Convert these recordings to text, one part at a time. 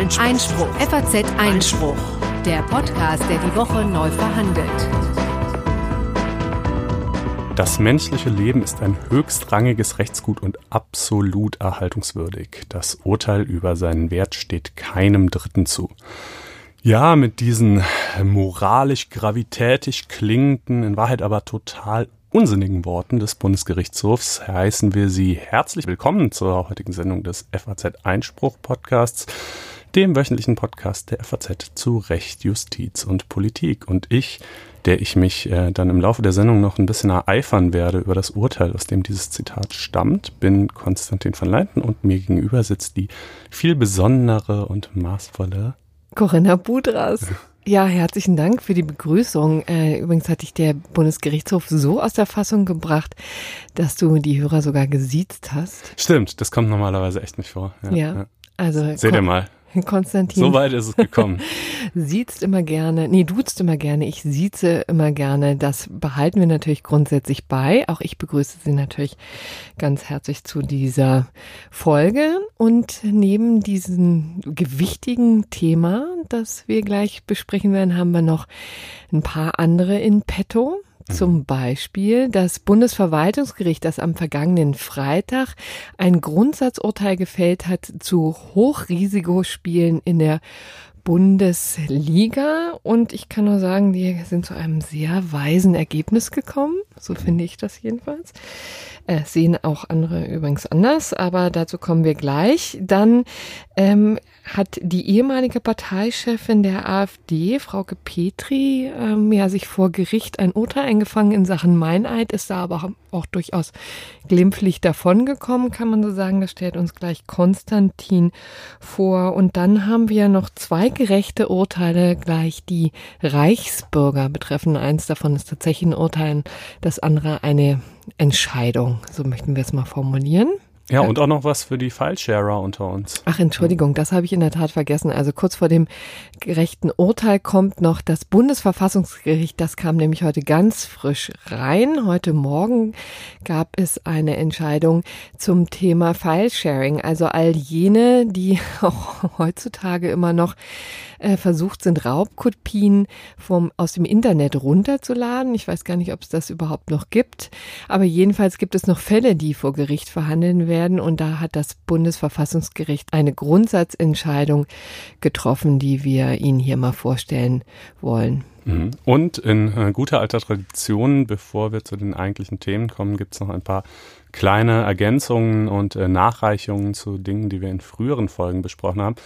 Einspruch. Einspruch. FAZ Einspruch. Der Podcast, der die Woche neu verhandelt. Das menschliche Leben ist ein höchstrangiges Rechtsgut und absolut erhaltungswürdig. Das Urteil über seinen Wert steht keinem Dritten zu. Ja, mit diesen moralisch gravitätisch klingenden, in Wahrheit aber total unsinnigen Worten des Bundesgerichtshofs heißen wir Sie herzlich willkommen zur heutigen Sendung des FAZ Einspruch Podcasts, dem wöchentlichen Podcast der FAZ zu Recht, Justiz und Politik. Und ich, der ich mich äh, dann im Laufe der Sendung noch ein bisschen ereifern werde über das Urteil, aus dem dieses Zitat stammt, bin Konstantin van Leinten und mir gegenüber sitzt die viel besondere und maßvolle Corinna Budras. Ja, herzlichen Dank für die Begrüßung. Äh, übrigens hat dich der Bundesgerichtshof so aus der Fassung gebracht, dass du die Hörer sogar gesiezt hast. Stimmt, das kommt normalerweise echt nicht vor. Ja, ja. also seht ihr mal. Konstantin. So weit ist es gekommen. Siezt immer gerne, nee, duzt immer gerne, ich sieze immer gerne. Das behalten wir natürlich grundsätzlich bei. Auch ich begrüße Sie natürlich ganz herzlich zu dieser Folge. Und neben diesem gewichtigen Thema, das wir gleich besprechen werden, haben wir noch ein paar andere in petto. Zum mhm. Beispiel das Bundesverwaltungsgericht, das am vergangenen Freitag ein Grundsatzurteil gefällt hat zu Hochrisikospielen in der Bundesliga und ich kann nur sagen, die sind zu einem sehr weisen Ergebnis gekommen. So finde ich das jedenfalls. Äh, sehen auch andere übrigens anders, aber dazu kommen wir gleich. Dann ähm, hat die ehemalige Parteichefin der AfD, Frauke Petri, ähm, ja, sich vor Gericht ein Urteil eingefangen in Sachen Meineid, ist da aber auch durchaus glimpflich davongekommen, kann man so sagen. Das stellt uns gleich Konstantin vor. Und dann haben wir noch zwei gerechte Urteile, gleich die Reichsbürger betreffen. Eins davon ist tatsächlich ein Urteil, das andere eine Entscheidung. So möchten wir es mal formulieren. Ja, und auch noch was für die File-Sharer unter uns. Ach, Entschuldigung, das habe ich in der Tat vergessen. Also kurz vor dem gerechten Urteil kommt noch das Bundesverfassungsgericht. Das kam nämlich heute ganz frisch rein. Heute Morgen gab es eine Entscheidung zum Thema File-Sharing. Also all jene, die auch heutzutage immer noch äh, versucht sind, Raubkopien vom, aus dem Internet runterzuladen. Ich weiß gar nicht, ob es das überhaupt noch gibt. Aber jedenfalls gibt es noch Fälle, die vor Gericht verhandeln werden. Und da hat das Bundesverfassungsgericht eine Grundsatzentscheidung getroffen, die wir Ihnen hier mal vorstellen wollen. Mhm. Und in äh, guter alter Tradition, bevor wir zu den eigentlichen Themen kommen, gibt es noch ein paar kleine Ergänzungen und äh, Nachreichungen zu Dingen, die wir in früheren Folgen besprochen haben.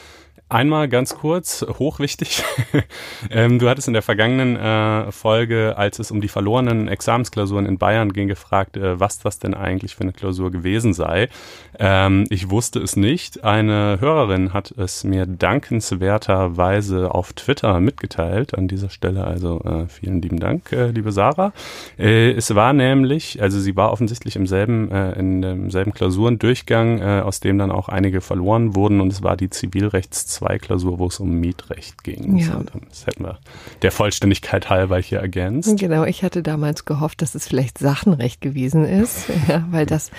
Einmal ganz kurz, hochwichtig. ähm, du hattest in der vergangenen äh, Folge, als es um die verlorenen Examensklausuren in Bayern ging, gefragt, äh, was das denn eigentlich für eine Klausur gewesen sei. Ähm, ich wusste es nicht. Eine Hörerin hat es mir dankenswerterweise auf Twitter mitgeteilt. An dieser Stelle also äh, vielen lieben Dank, äh, liebe Sarah. Äh, es war nämlich, also sie war offensichtlich im selben, äh, in demselben Klausurendurchgang, aus dem dann auch einige verloren wurden und es war die Zivilrechts 2 Klausur, wo es um Mietrecht ging. Ja. So, das hätten wir der Vollständigkeit halber hier ergänzt. Genau, ich hatte damals gehofft, dass es vielleicht Sachenrecht gewesen ist, ja, weil das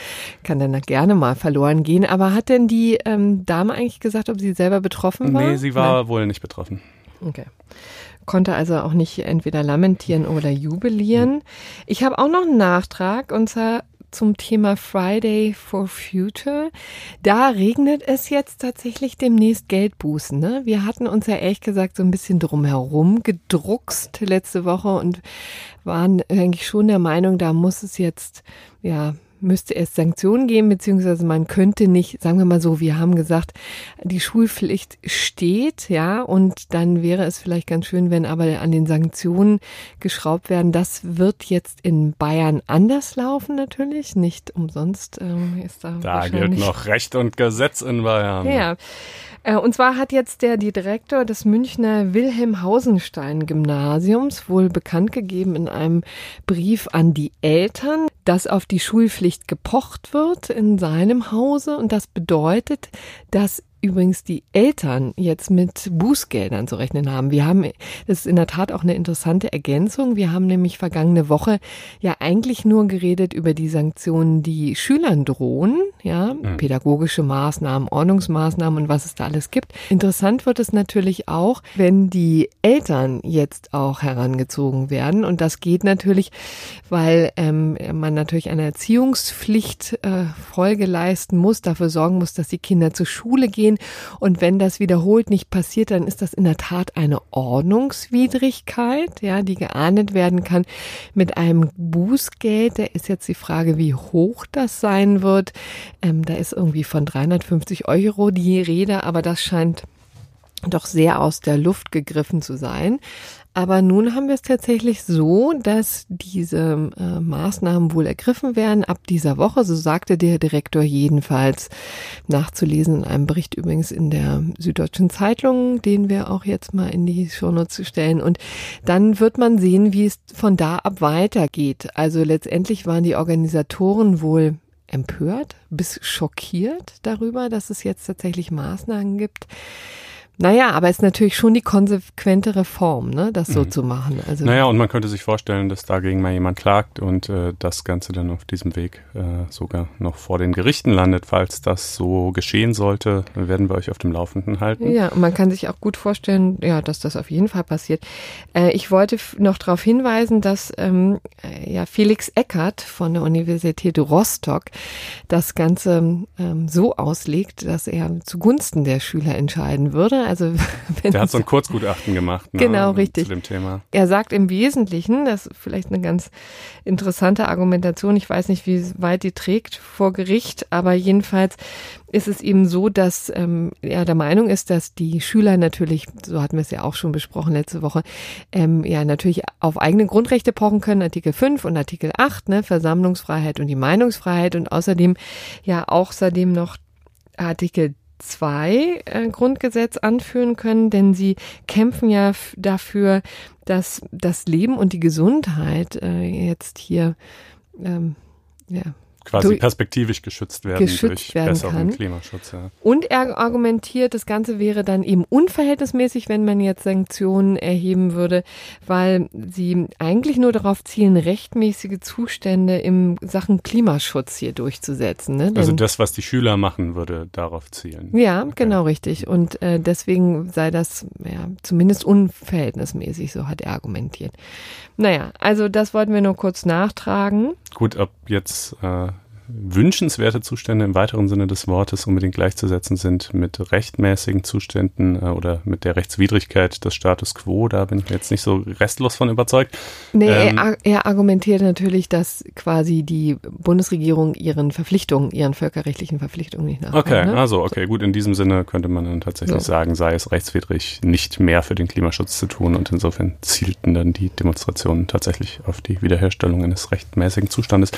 kann dann gerne mal verloren gehen. Aber hat denn die ähm, Dame eigentlich gesagt, ob sie selber betroffen war? Nee, sie war Nein. wohl nicht betroffen. Okay konnte also auch nicht entweder lamentieren oder jubilieren. Ich habe auch noch einen Nachtrag und zwar zum Thema Friday for Future. Da regnet es jetzt tatsächlich demnächst Geldbußen. Ne? Wir hatten uns ja ehrlich gesagt so ein bisschen drumherum gedruckst letzte Woche und waren eigentlich schon der Meinung, da muss es jetzt ja müsste es Sanktionen geben, beziehungsweise man könnte nicht, sagen wir mal so, wir haben gesagt, die Schulpflicht steht, ja, und dann wäre es vielleicht ganz schön, wenn aber an den Sanktionen geschraubt werden. Das wird jetzt in Bayern anders laufen, natürlich. Nicht umsonst ähm, ist da. Da gilt noch Recht und Gesetz in Bayern. Ja. Äh, und zwar hat jetzt der Direktor des Münchner Wilhelm Hausenstein Gymnasiums wohl bekannt gegeben in einem Brief an die Eltern, dass auf die Schulpflicht gepocht wird in seinem Hause. Und das bedeutet, dass übrigens die Eltern jetzt mit Bußgeldern zu rechnen haben. Wir haben, das ist in der Tat auch eine interessante Ergänzung. Wir haben nämlich vergangene Woche ja eigentlich nur geredet über die Sanktionen, die Schülern drohen, ja, mhm. pädagogische Maßnahmen, Ordnungsmaßnahmen und was es da alles gibt. Interessant wird es natürlich auch, wenn die Eltern jetzt auch herangezogen werden. Und das geht natürlich, weil ähm, man natürlich eine Erziehungspflicht äh, Folge leisten muss, dafür sorgen muss, dass die Kinder zur Schule gehen gehen. Und wenn das wiederholt nicht passiert, dann ist das in der Tat eine Ordnungswidrigkeit, ja, die geahndet werden kann mit einem Bußgeld. Da ist jetzt die Frage, wie hoch das sein wird. Ähm, da ist irgendwie von 350 Euro die Rede, aber das scheint doch sehr aus der Luft gegriffen zu sein. Aber nun haben wir es tatsächlich so, dass diese äh, Maßnahmen wohl ergriffen werden ab dieser Woche. So sagte der Direktor jedenfalls nachzulesen in einem Bericht übrigens in der Süddeutschen Zeitung, den wir auch jetzt mal in die Shownotes stellen. Und dann wird man sehen, wie es von da ab weitergeht. Also letztendlich waren die Organisatoren wohl empört bis schockiert darüber, dass es jetzt tatsächlich Maßnahmen gibt. Naja, aber es ist natürlich schon die konsequentere Form, ne, das so mhm. zu machen. Also naja, und man könnte sich vorstellen, dass dagegen mal jemand klagt und äh, das Ganze dann auf diesem Weg äh, sogar noch vor den Gerichten landet. Falls das so geschehen sollte, werden wir euch auf dem Laufenden halten. Ja, und man kann sich auch gut vorstellen, ja, dass das auf jeden Fall passiert. Äh, ich wollte noch darauf hinweisen, dass ähm, äh, ja Felix Eckert von der Universität Rostock das Ganze ähm, so auslegt, dass er zugunsten der Schüler entscheiden würde. Also der hat so ein Kurzgutachten gemacht. Ne, genau, richtig. Zu dem Thema. Er sagt im Wesentlichen, das ist vielleicht eine ganz interessante Argumentation. Ich weiß nicht, wie weit die trägt vor Gericht, aber jedenfalls ist es eben so, dass ähm, er der Meinung ist, dass die Schüler natürlich, so hatten wir es ja auch schon besprochen letzte Woche, ähm, ja natürlich auf eigene Grundrechte pochen können, Artikel 5 und Artikel 8, ne, Versammlungsfreiheit und die Meinungsfreiheit und außerdem ja außerdem noch Artikel zwei äh, Grundgesetz anführen können, denn sie kämpfen ja dafür, dass das Leben und die Gesundheit äh, jetzt hier ähm, ja, quasi perspektivisch geschützt werden geschützt durch werden besseren kann. Klimaschutz. Ja. Und er argumentiert, das Ganze wäre dann eben unverhältnismäßig, wenn man jetzt Sanktionen erheben würde, weil sie eigentlich nur darauf zielen, rechtmäßige Zustände im Sachen Klimaschutz hier durchzusetzen. Ne? also das, was die Schüler machen, würde darauf zielen. Ja, okay. genau richtig. Und äh, deswegen sei das ja, zumindest unverhältnismäßig, so hat er argumentiert. Naja, also das wollten wir nur kurz nachtragen. Gut, ob jetzt äh, wünschenswerte Zustände im weiteren Sinne des Wortes unbedingt gleichzusetzen sind mit rechtmäßigen Zuständen äh, oder mit der Rechtswidrigkeit des Status quo. Da bin ich mir jetzt nicht so restlos von überzeugt. Nee, ähm, er, er, argumentiert natürlich, dass quasi die Bundesregierung ihren Verpflichtungen, ihren völkerrechtlichen Verpflichtungen nicht nachkommt. Okay, ne? also okay, gut, in diesem Sinne könnte man dann tatsächlich so. sagen, sei es rechtswidrig, nicht mehr für den Klimaschutz zu tun und insofern zielten dann die Demonstrationen tatsächlich auf die Wiederherstellung eines rechtmäßigen Zustandes.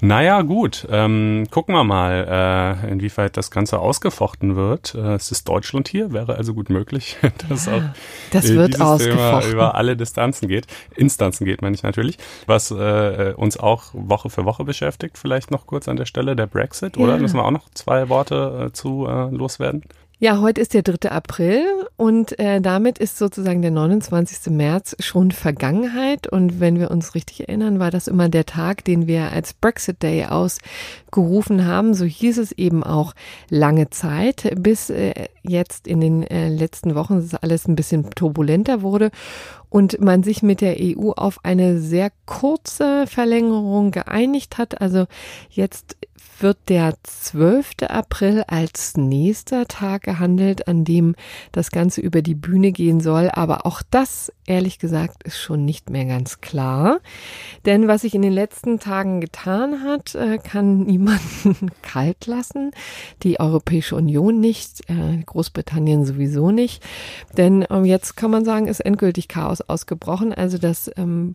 Naja, gut ähm, gucken wir mal, äh, inwieweit das Ganze ausgefochten wird. Äh, es ist Deutschland hier, wäre also gut möglich, dass auch das äh, wird dieses Thema über alle Distanzen geht. Instanzen geht, meine ich natürlich. Was äh, uns auch Woche für Woche beschäftigt, vielleicht noch kurz an der Stelle, der Brexit, ja. oder? Müssen wir auch noch zwei Worte äh, zu äh, loswerden? Ja, heute ist der 3. April und äh, damit ist sozusagen der 29. März schon Vergangenheit. Und wenn wir uns richtig erinnern, war das immer der Tag, den wir als Brexit Day ausgerufen haben. So hieß es eben auch lange Zeit, bis äh, jetzt in den äh, letzten Wochen es alles ein bisschen turbulenter wurde und man sich mit der EU auf eine sehr kurze Verlängerung geeinigt hat. Also jetzt wird der 12. April als nächster Tag gehandelt, an dem das Ganze über die Bühne gehen soll. Aber auch das, ehrlich gesagt, ist schon nicht mehr ganz klar. Denn was sich in den letzten Tagen getan hat, äh, kann niemanden kalt lassen. Die Europäische Union nicht, äh, Großbritannien sowieso nicht. Denn ähm, jetzt kann man sagen, ist endgültig Chaos ausgebrochen. Also das ähm,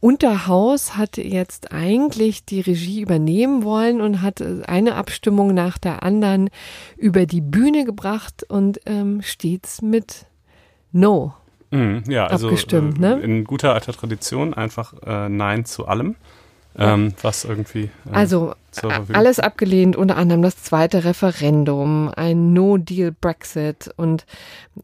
Unterhaus hat jetzt eigentlich die Regie übernehmen wollen und hat eine Abstimmung nach der anderen über die Bühne gebracht und ähm, stets mit No. Mhm, ja, also abgestimmt, äh, ne? in guter alter Tradition einfach äh, Nein zu allem. Ähm, was irgendwie. Äh also zur Verfügung? Alles abgelehnt, unter anderem das zweite Referendum, ein No-Deal-Brexit und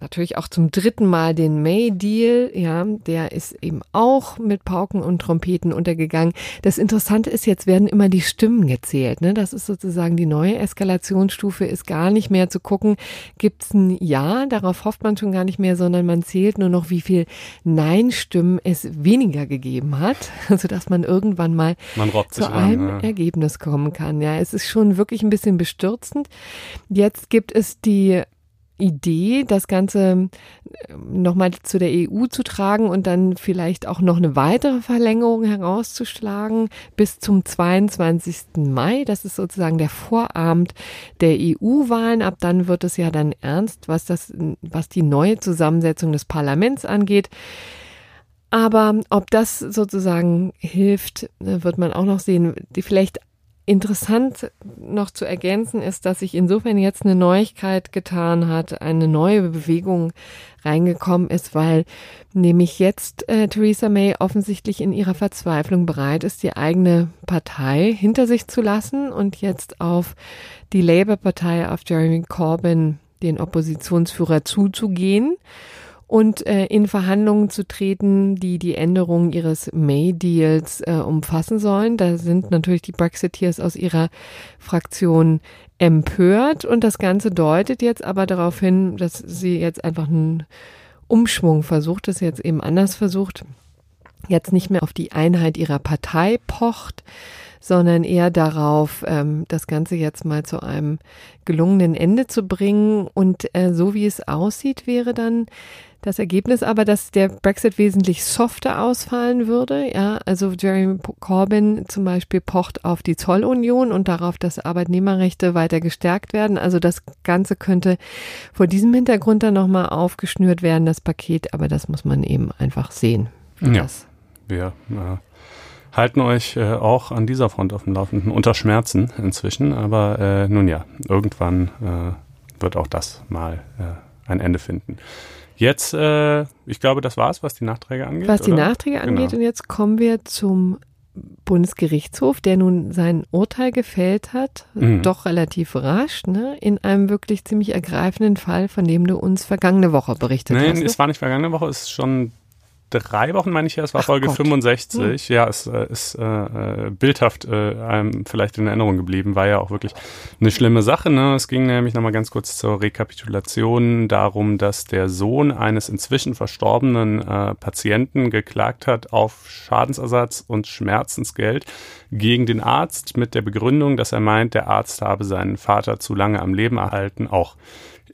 natürlich auch zum dritten Mal den May-Deal. Ja, der ist eben auch mit Pauken und Trompeten untergegangen. Das Interessante ist, jetzt werden immer die Stimmen gezählt. Ne? Das ist sozusagen die neue Eskalationsstufe, ist gar nicht mehr zu gucken, gibt's ein Ja, darauf hofft man schon gar nicht mehr, sondern man zählt nur noch, wie viel Nein-Stimmen es weniger gegeben hat, sodass man irgendwann mal zu einem an, ja. Ergebnis kommen kann. Ja, es ist schon wirklich ein bisschen bestürzend. Jetzt gibt es die Idee, das Ganze ähm, nochmal zu der EU zu tragen und dann vielleicht auch noch eine weitere Verlängerung herauszuschlagen bis zum 22. Mai. Das ist sozusagen der Vorabend der EU-Wahlen. Ab dann wird es ja dann ernst, was das, was die neue Zusammensetzung des Parlaments angeht. Aber ob das sozusagen hilft, äh, wird man auch noch sehen. Die vielleicht Interessant noch zu ergänzen ist, dass sich insofern jetzt eine Neuigkeit getan hat, eine neue Bewegung reingekommen ist, weil nämlich jetzt äh, Theresa May offensichtlich in ihrer Verzweiflung bereit ist, die eigene Partei hinter sich zu lassen und jetzt auf die Labour-Partei, auf Jeremy Corbyn, den Oppositionsführer, zuzugehen und äh, in Verhandlungen zu treten, die die Änderung ihres May-Deals äh, umfassen sollen. Da sind natürlich die Brexiteers aus ihrer Fraktion empört und das Ganze deutet jetzt aber darauf hin, dass sie jetzt einfach einen Umschwung versucht, das jetzt eben anders versucht, jetzt nicht mehr auf die Einheit ihrer Partei pocht, sondern eher darauf, ähm, das Ganze jetzt mal zu einem gelungenen Ende zu bringen. Und äh, so wie es aussieht, wäre dann das Ergebnis aber, dass der Brexit wesentlich softer ausfallen würde. Ja, also Jeremy Corbyn zum Beispiel pocht auf die Zollunion und darauf, dass Arbeitnehmerrechte weiter gestärkt werden. Also das Ganze könnte vor diesem Hintergrund dann nochmal aufgeschnürt werden, das Paket. Aber das muss man eben einfach sehen. Ja, das. wir äh, halten euch äh, auch an dieser Front auf dem Laufenden unter Schmerzen inzwischen. Aber äh, nun ja, irgendwann äh, wird auch das mal äh, ein Ende finden. Jetzt, äh, ich glaube, das war's, was die Nachträge angeht. Was die oder? Nachträge genau. angeht. Und jetzt kommen wir zum Bundesgerichtshof, der nun sein Urteil gefällt hat, mhm. doch relativ rasch, ne, in einem wirklich ziemlich ergreifenden Fall, von dem du uns vergangene Woche berichtet Nein, hast. Nein, es war nicht vergangene Woche, es ist schon drei Wochen, meine ich ja, es war Ach Folge Gott. 65. Hm. Ja, es äh, ist äh, äh, bildhaft äh, einem vielleicht in Erinnerung geblieben, war ja auch wirklich eine schlimme Sache. Ne? Es ging nämlich nochmal ganz kurz zur Rekapitulation darum, dass der Sohn eines inzwischen verstorbenen äh, Patienten geklagt hat auf Schadensersatz und Schmerzensgeld gegen den Arzt mit der Begründung, dass er meint, der Arzt habe seinen Vater zu lange am Leben erhalten, auch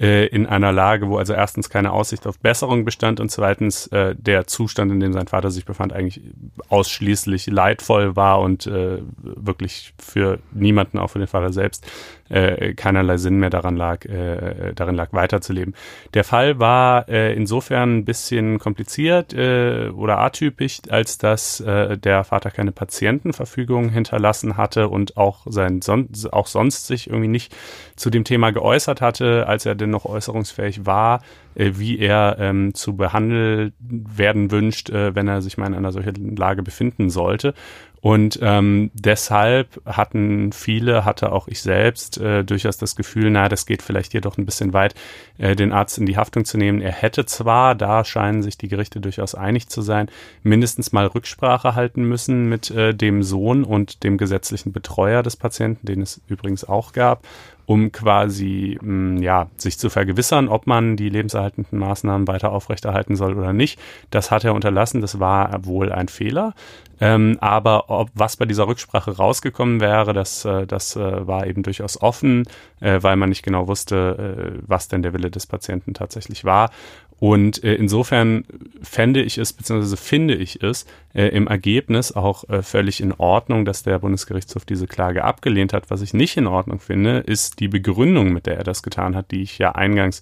äh, in einer Lage, wo also erstens keine Aussicht auf Besserung bestand und zweitens äh, der Zustand, in dem sein Vater sich befand, eigentlich ausschließlich leidvoll war und äh, wirklich für niemanden, auch für den Vater selbst, äh, keinerlei Sinn mehr daran lag, äh, darin lag, weiterzuleben. Der Fall war insofern ein bisschen kompliziert oder atypisch, als dass der Vater keine Patientenverfügung hinterlassen hatte und auch sein son auch sonst sich irgendwie nicht zu dem Thema geäußert hatte, als er denn noch äußerungsfähig war, äh, wie er ähm, zu behandelt werden wünscht, äh, wenn er sich mal in einer solchen Lage befinden sollte. Und ähm, deshalb hatten viele, hatte auch ich selbst äh, durchaus das Gefühl, na, das geht vielleicht hier doch ein bisschen weit, äh, den Arzt in die Haftung zu nehmen. Er hätte zwar, da scheinen sich die Gerichte durchaus einig zu sein, mindestens mal Rücksprache halten müssen mit äh, dem Sohn und dem gesetzlichen Betreuer des Patienten, den es übrigens auch gab um quasi mh, mm, ja, sich zu vergewissern, ob man die lebenserhaltenden Maßnahmen weiter aufrechterhalten soll oder nicht. Das hat er unterlassen, das war wohl ein Fehler. Ähm, aber ob, was bei dieser Rücksprache rausgekommen wäre, das, äh, das äh, war eben durchaus offen, äh, weil man nicht genau wusste, äh, was denn der Wille des Patienten tatsächlich war. Und äh, insofern fände ich es, beziehungsweise finde ich es äh, im Ergebnis auch völlig in Ordnung, dass der Bundesgerichtshof diese Klage abgelehnt hat. Was ich nicht in Ordnung finde, ist die Begründung, mit der er das getan hat, die ich ja eingangs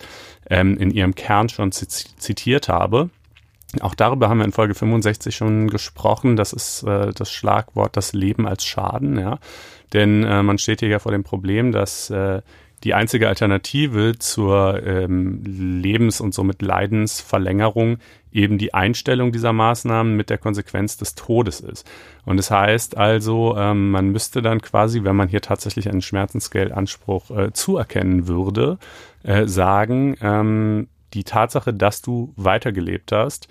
ähm, in ihrem Kern schon zitiert habe. Auch darüber haben wir in Folge 65 schon gesprochen. Das ist äh, das Schlagwort das Leben als Schaden, ja. Denn äh, man steht hier ja vor dem Problem, dass äh, die einzige Alternative zur ähm, Lebens- und somit Leidensverlängerung eben die Einstellung dieser Maßnahmen mit der Konsequenz des Todes ist. Und das heißt also, ähm, man müsste dann quasi, wenn man hier tatsächlich einen Schmerzensgeldanspruch äh, zuerkennen würde, äh, sagen, ähm, die Tatsache, dass du weitergelebt hast,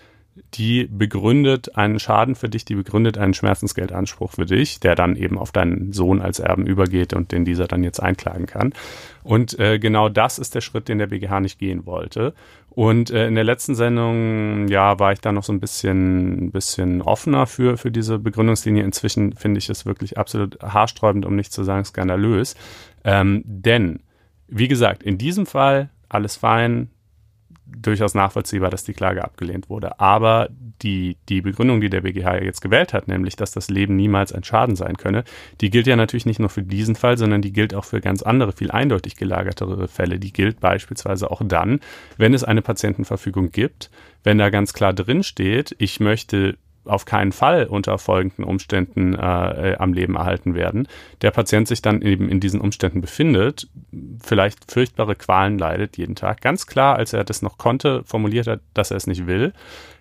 die begründet einen Schaden für dich, die begründet einen Schmerzensgeldanspruch für dich, der dann eben auf deinen Sohn als Erben übergeht und den dieser dann jetzt einklagen kann. Und äh, genau das ist der Schritt, den der BGH nicht gehen wollte. Und äh, in der letzten Sendung, ja, war ich da noch so ein bisschen, bisschen offener für, für diese Begründungslinie. Inzwischen finde ich es wirklich absolut haarsträubend, um nicht zu sagen skandalös. Ähm, denn, wie gesagt, in diesem Fall alles fein, durchaus nachvollziehbar, dass die Klage abgelehnt wurde. Aber die, die Begründung, die der BGH jetzt gewählt hat, nämlich, dass das Leben niemals ein Schaden sein könne, die gilt ja natürlich nicht nur für diesen Fall, sondern die gilt auch für ganz andere, viel eindeutig gelagertere Fälle. Die gilt beispielsweise auch dann, wenn es eine Patientenverfügung gibt, wenn da ganz klar drin steht, ich möchte auf keinen Fall unter folgenden Umständen äh, am Leben erhalten werden, der Patient sich dann eben in diesen Umständen befindet, vielleicht furchtbare Qualen leidet jeden Tag, ganz klar, als er das noch konnte, formuliert hat, dass er es nicht will.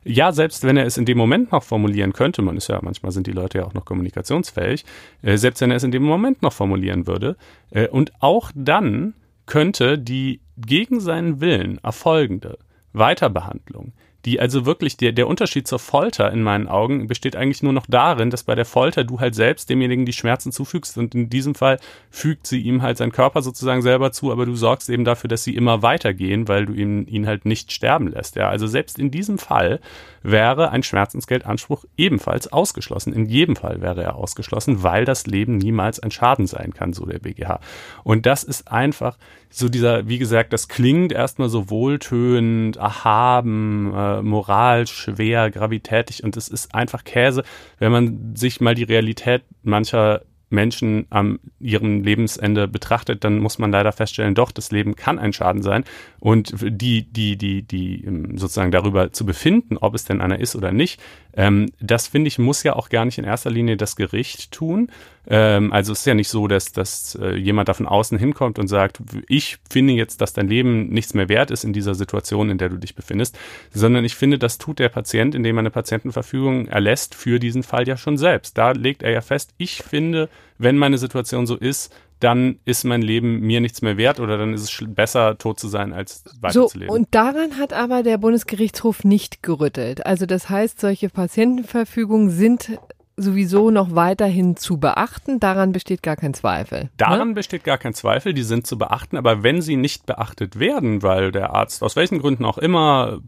Ja, selbst wenn er es in dem Moment noch formulieren könnte, man ist ja, manchmal sind die Leute ja auch noch kommunikationsfähig, äh, selbst wenn er es in dem Moment noch formulieren würde, äh, und auch dann könnte die gegen seinen Willen erfolgende Weiterbehandlung die also wirklich, der, der Unterschied zur Folter in meinen Augen besteht eigentlich nur noch darin, dass bei der Folter du halt selbst demjenigen die Schmerzen zufügst und in diesem Fall fügt sie ihm halt sein Körper sozusagen selber zu, aber du sorgst eben dafür, dass sie immer weitergehen, weil du ihn, ihn halt nicht sterben lässt. Ja, also selbst in diesem Fall wäre ein Schmerzensgeldanspruch ebenfalls ausgeschlossen. In jedem Fall wäre er ausgeschlossen, weil das Leben niemals ein Schaden sein kann, so der BGH. Und das ist einfach so dieser, wie gesagt, das klingt erstmal so wohltönend, erhaben, äh, Moral schwer, gravitätig und es ist einfach Käse, wenn man sich mal die Realität mancher Menschen am ihrem Lebensende betrachtet, dann muss man leider feststellen, doch, das Leben kann ein Schaden sein. Und die, die, die, die ähm, sozusagen darüber zu befinden, ob es denn einer ist oder nicht, ähm, das finde ich, muss ja auch gar nicht in erster Linie das Gericht tun. Ähm, also es ist ja nicht so, dass, dass äh, jemand da von außen hinkommt und sagt, ich finde jetzt, dass dein Leben nichts mehr wert ist in dieser Situation, in der du dich befindest, sondern ich finde, das tut der Patient, indem er eine Patientenverfügung erlässt für diesen Fall ja schon selbst. Da legt er ja fest, ich finde, wenn meine Situation so ist, dann ist mein Leben mir nichts mehr wert oder dann ist es besser, tot zu sein, als weiterzuleben. So, und daran hat aber der Bundesgerichtshof nicht gerüttelt. Also das heißt, solche Patientenverfügungen sind sowieso noch weiterhin zu beachten. Daran besteht gar kein Zweifel. Daran ne? besteht gar kein Zweifel. Die sind zu beachten. Aber wenn sie nicht beachtet werden, weil der Arzt aus welchen Gründen auch immer,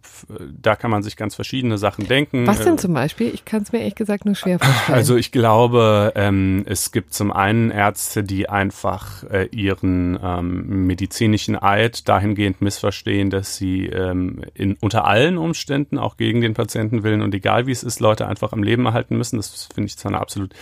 da kann man sich ganz verschiedene Sachen denken. Was denn äh, zum Beispiel? Ich kann es mir ehrlich gesagt nur schwer vorstellen. Also ich glaube, ähm, es gibt zum einen Ärzte, die einfach äh, ihren ähm, medizinischen Eid dahingehend missverstehen, dass sie ähm, in, unter allen Umständen auch gegen den Patienten willen und egal wie es ist, Leute einfach am Leben erhalten müssen. Das finde ich zwar eine absolut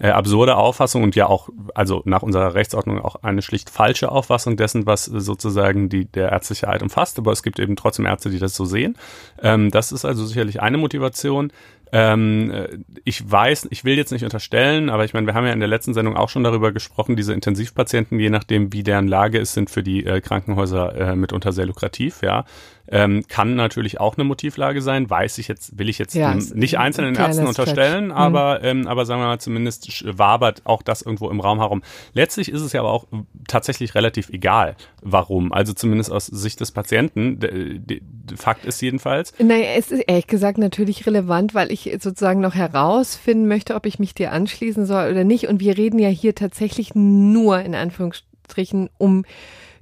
äh, absurde Auffassung und ja auch, also nach unserer Rechtsordnung auch eine schlicht falsche Auffassung dessen, was sozusagen die, der ärztliche Eid umfasst, aber es gibt eben trotzdem Ärzte, die das so sehen. Ähm, das ist also sicherlich eine Motivation. Ähm, äh, ich weiß, ich will jetzt nicht unterstellen, aber ich meine, wir haben ja in der letzten Sendung auch schon darüber gesprochen, diese Intensivpatienten, je nachdem, wie deren Lage ist, sind für die äh, Krankenhäuser äh, mitunter sehr lukrativ, ja. Ähm, kann natürlich auch eine Motivlage sein, weiß ich jetzt, will ich jetzt ja, nicht einzelnen Ärzten unterstellen, aber, mhm. ähm, aber sagen wir mal, zumindest wabert auch das irgendwo im Raum herum. Letztlich ist es ja aber auch tatsächlich relativ egal, warum. Also zumindest aus Sicht des Patienten. De, de, Fakt ist jedenfalls. Naja, es ist ehrlich gesagt natürlich relevant, weil ich sozusagen noch herausfinden möchte, ob ich mich dir anschließen soll oder nicht. Und wir reden ja hier tatsächlich nur in Anführungsstrichen um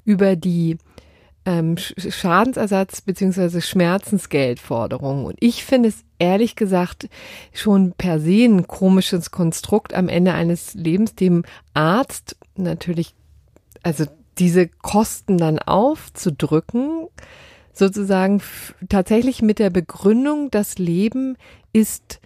über die ähm, Schadensersatz beziehungsweise Schmerzensgeldforderung. Und ich finde es ehrlich gesagt schon per se ein komisches Konstrukt am Ende eines Lebens, dem Arzt natürlich, also diese Kosten dann aufzudrücken, sozusagen tatsächlich mit der Begründung, das Leben ist,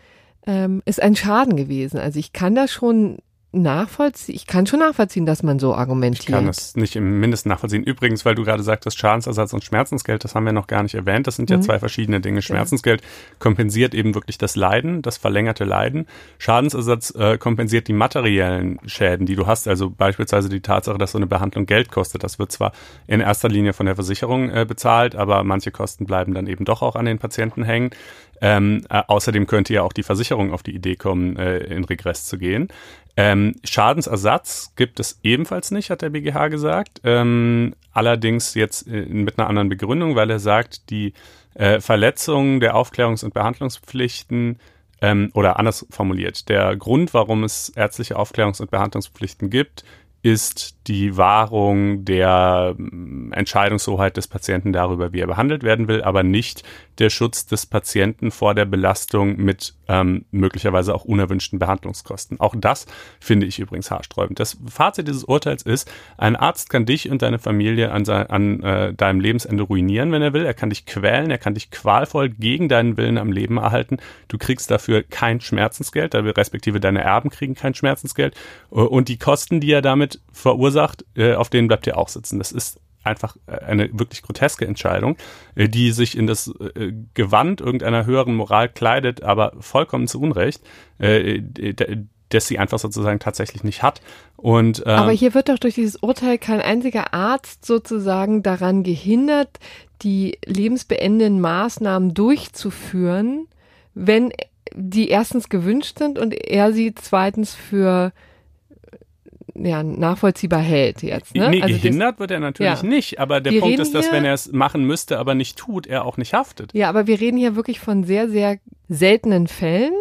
ähm, ist ein Schaden gewesen. Also ich kann da schon nachvollziehen, ich kann schon nachvollziehen, dass man so argumentiert. Ich kann es nicht im Mindesten nachvollziehen. Übrigens, weil du gerade sagtest, Schadensersatz und Schmerzensgeld, das haben wir noch gar nicht erwähnt. Das sind ja mhm. zwei verschiedene Dinge. Schmerzensgeld kompensiert eben wirklich das Leiden, das verlängerte Leiden. Schadensersatz äh, kompensiert die materiellen Schäden, die du hast. Also beispielsweise die Tatsache, dass so eine Behandlung Geld kostet. Das wird zwar in erster Linie von der Versicherung äh, bezahlt, aber manche Kosten bleiben dann eben doch auch an den Patienten hängen. Ähm, äh, außerdem könnte ja auch die Versicherung auf die Idee kommen, äh, in Regress zu gehen. Ähm, Schadensersatz gibt es ebenfalls nicht, hat der BGH gesagt. Ähm, allerdings jetzt äh, mit einer anderen Begründung, weil er sagt, die äh, Verletzung der Aufklärungs- und Behandlungspflichten ähm, oder anders formuliert, der Grund, warum es ärztliche Aufklärungs- und Behandlungspflichten gibt, ist die Wahrung der mm, Entscheidungshoheit des Patienten darüber, wie er behandelt werden will, aber nicht der Schutz des Patienten vor der Belastung mit ähm, möglicherweise auch unerwünschten Behandlungskosten. Auch das finde ich übrigens haarsträubend. Das Fazit dieses Urteils ist, ein Arzt kann dich und deine Familie an, an äh, deinem Lebensende ruinieren, wenn er will. Er kann dich quälen, er kann dich qualvoll gegen deinen Willen am Leben erhalten. Du kriegst dafür kein Schmerzensgeld, respektive deine Erben kriegen kein Schmerzensgeld. Und die Kosten, die er damit verursacht, äh, auf denen bleibt ihr auch sitzen. Das ist einfach äh, eine wirklich groteske Entscheidung, äh, die sich in das äh, Gewand irgendeiner höheren Moral kleidet, aber vollkommen zu Unrecht, dass sie einfach sozusagen tatsächlich nicht hat. Und, ähm, aber hier wird doch durch dieses Urteil kein einziger Arzt sozusagen daran gehindert, die lebensbeendenden Maßnahmen durchzuführen, wenn die erstens gewünscht sind und er sie zweitens für ja, nachvollziehbar hält jetzt. Ne? Nee, also gehindert das, wird er natürlich ja. nicht, aber der wir Punkt ist, dass wenn er es machen müsste, aber nicht tut, er auch nicht haftet. Ja, aber wir reden hier wirklich von sehr, sehr seltenen Fällen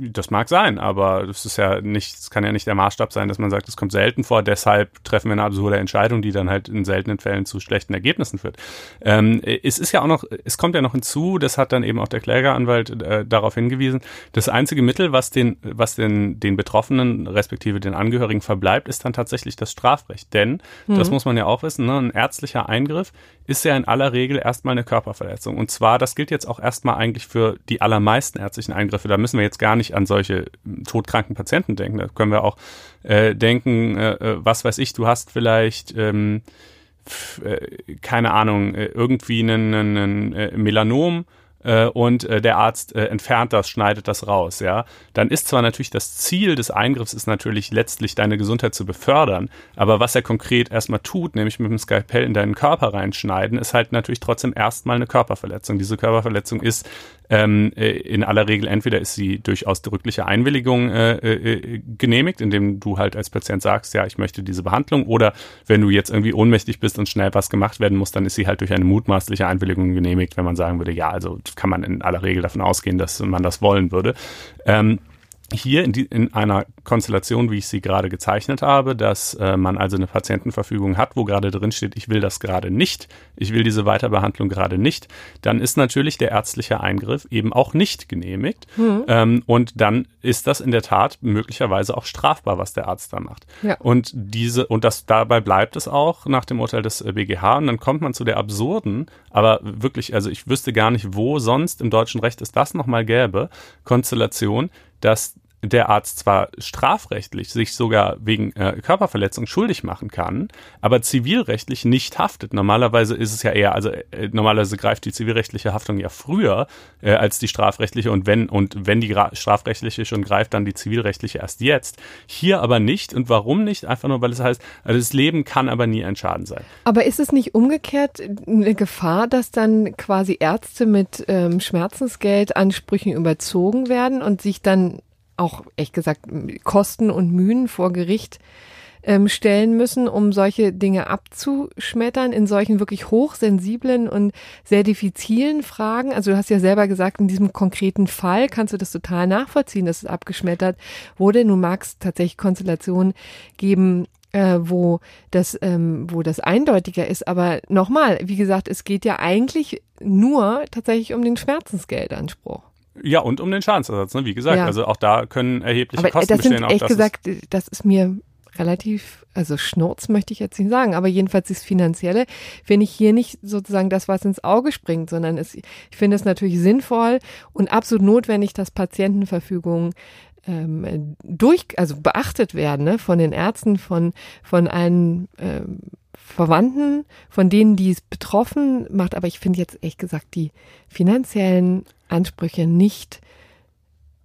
das mag sein, aber das ist ja nicht, es kann ja nicht der Maßstab sein, dass man sagt, es kommt selten vor, deshalb treffen wir eine absurde Entscheidung, die dann halt in seltenen Fällen zu schlechten Ergebnissen führt. Ähm, es ist ja auch noch, es kommt ja noch hinzu, das hat dann eben auch der Klägeranwalt äh, darauf hingewiesen, das einzige Mittel, was den, was den, den Betroffenen respektive den Angehörigen verbleibt, ist dann tatsächlich das Strafrecht. Denn, mhm. das muss man ja auch wissen, ne, ein ärztlicher Eingriff ist ja in aller Regel erstmal eine Körperverletzung. Und zwar, das gilt jetzt auch erstmal eigentlich für die allermeisten ärztlichen Eingriffe. Da müssen wir jetzt gar nicht an solche todkranken Patienten denken. Da können wir auch äh, denken, äh, äh was weiß ich, du hast vielleicht ähm, äh, keine Ahnung, äh, irgendwie einen, einen Melanom äh, und äh, der Arzt entfernt das, schneidet das raus, ja, dann ist zwar natürlich das Ziel des Eingriffs ist natürlich letztlich deine Gesundheit zu befördern, aber was er konkret erstmal tut, nämlich mit dem Skalpell in deinen Körper reinschneiden, ist halt natürlich trotzdem erstmal eine Körperverletzung. Diese Körperverletzung ist ähm, äh, in aller Regel entweder ist sie durch ausdrückliche Einwilligung äh, äh, genehmigt, indem du halt als Patient sagst, ja, ich möchte diese Behandlung, oder wenn du jetzt irgendwie ohnmächtig bist und schnell was gemacht werden muss, dann ist sie halt durch eine mutmaßliche Einwilligung genehmigt, wenn man sagen würde, ja, also kann man in aller Regel davon ausgehen, dass man das wollen würde. Ähm, hier in, die, in einer Konstellation, wie ich sie gerade gezeichnet habe, dass äh, man also eine Patientenverfügung hat, wo gerade drin steht, ich will das gerade nicht, ich will diese Weiterbehandlung gerade nicht, dann ist natürlich der ärztliche Eingriff eben auch nicht genehmigt. Mhm. Ähm, und dann ist das in der Tat möglicherweise auch strafbar, was der Arzt da macht. Ja. Und diese, und das dabei bleibt es auch nach dem Urteil des BGH. Und dann kommt man zu der absurden, aber wirklich, also ich wüsste gar nicht, wo sonst im deutschen Recht es das nochmal gäbe, Konstellation, dass der Arzt zwar strafrechtlich sich sogar wegen äh, Körperverletzung schuldig machen kann, aber zivilrechtlich nicht haftet. Normalerweise ist es ja eher, also äh, normalerweise greift die zivilrechtliche Haftung ja früher äh, als die strafrechtliche und wenn und wenn die strafrechtliche schon greift, dann die zivilrechtliche erst jetzt. Hier aber nicht und warum nicht? Einfach nur, weil es heißt, also das Leben kann aber nie ein Schaden sein. Aber ist es nicht umgekehrt eine Gefahr, dass dann quasi Ärzte mit ähm, Schmerzensgeldansprüchen überzogen werden und sich dann auch, echt gesagt, Kosten und Mühen vor Gericht ähm, stellen müssen, um solche Dinge abzuschmettern in solchen wirklich hochsensiblen und sehr diffizilen Fragen. Also du hast ja selber gesagt, in diesem konkreten Fall kannst du das total nachvollziehen, dass es abgeschmettert wurde. Nun mag es tatsächlich Konstellationen geben, äh, wo das, ähm, wo das eindeutiger ist. Aber nochmal, wie gesagt, es geht ja eigentlich nur tatsächlich um den Schmerzensgeldanspruch. Ja, und um den Schadensersatz, ne? wie gesagt. Ja. Also auch da können erhebliche aber Kosten das bestehen. Sind, ehrlich gesagt, das ist mir relativ, also Schnurz möchte ich jetzt nicht sagen, aber jedenfalls das Finanzielle finde ich hier nicht sozusagen das, was ins Auge springt, sondern es, ich finde es natürlich sinnvoll und absolut notwendig, dass Patientenverfügungen ähm, durch, also beachtet werden ne, von den Ärzten, von von allen ähm, Verwandten, von denen, die es betroffen macht. Aber ich finde jetzt ehrlich gesagt die finanziellen Ansprüche nicht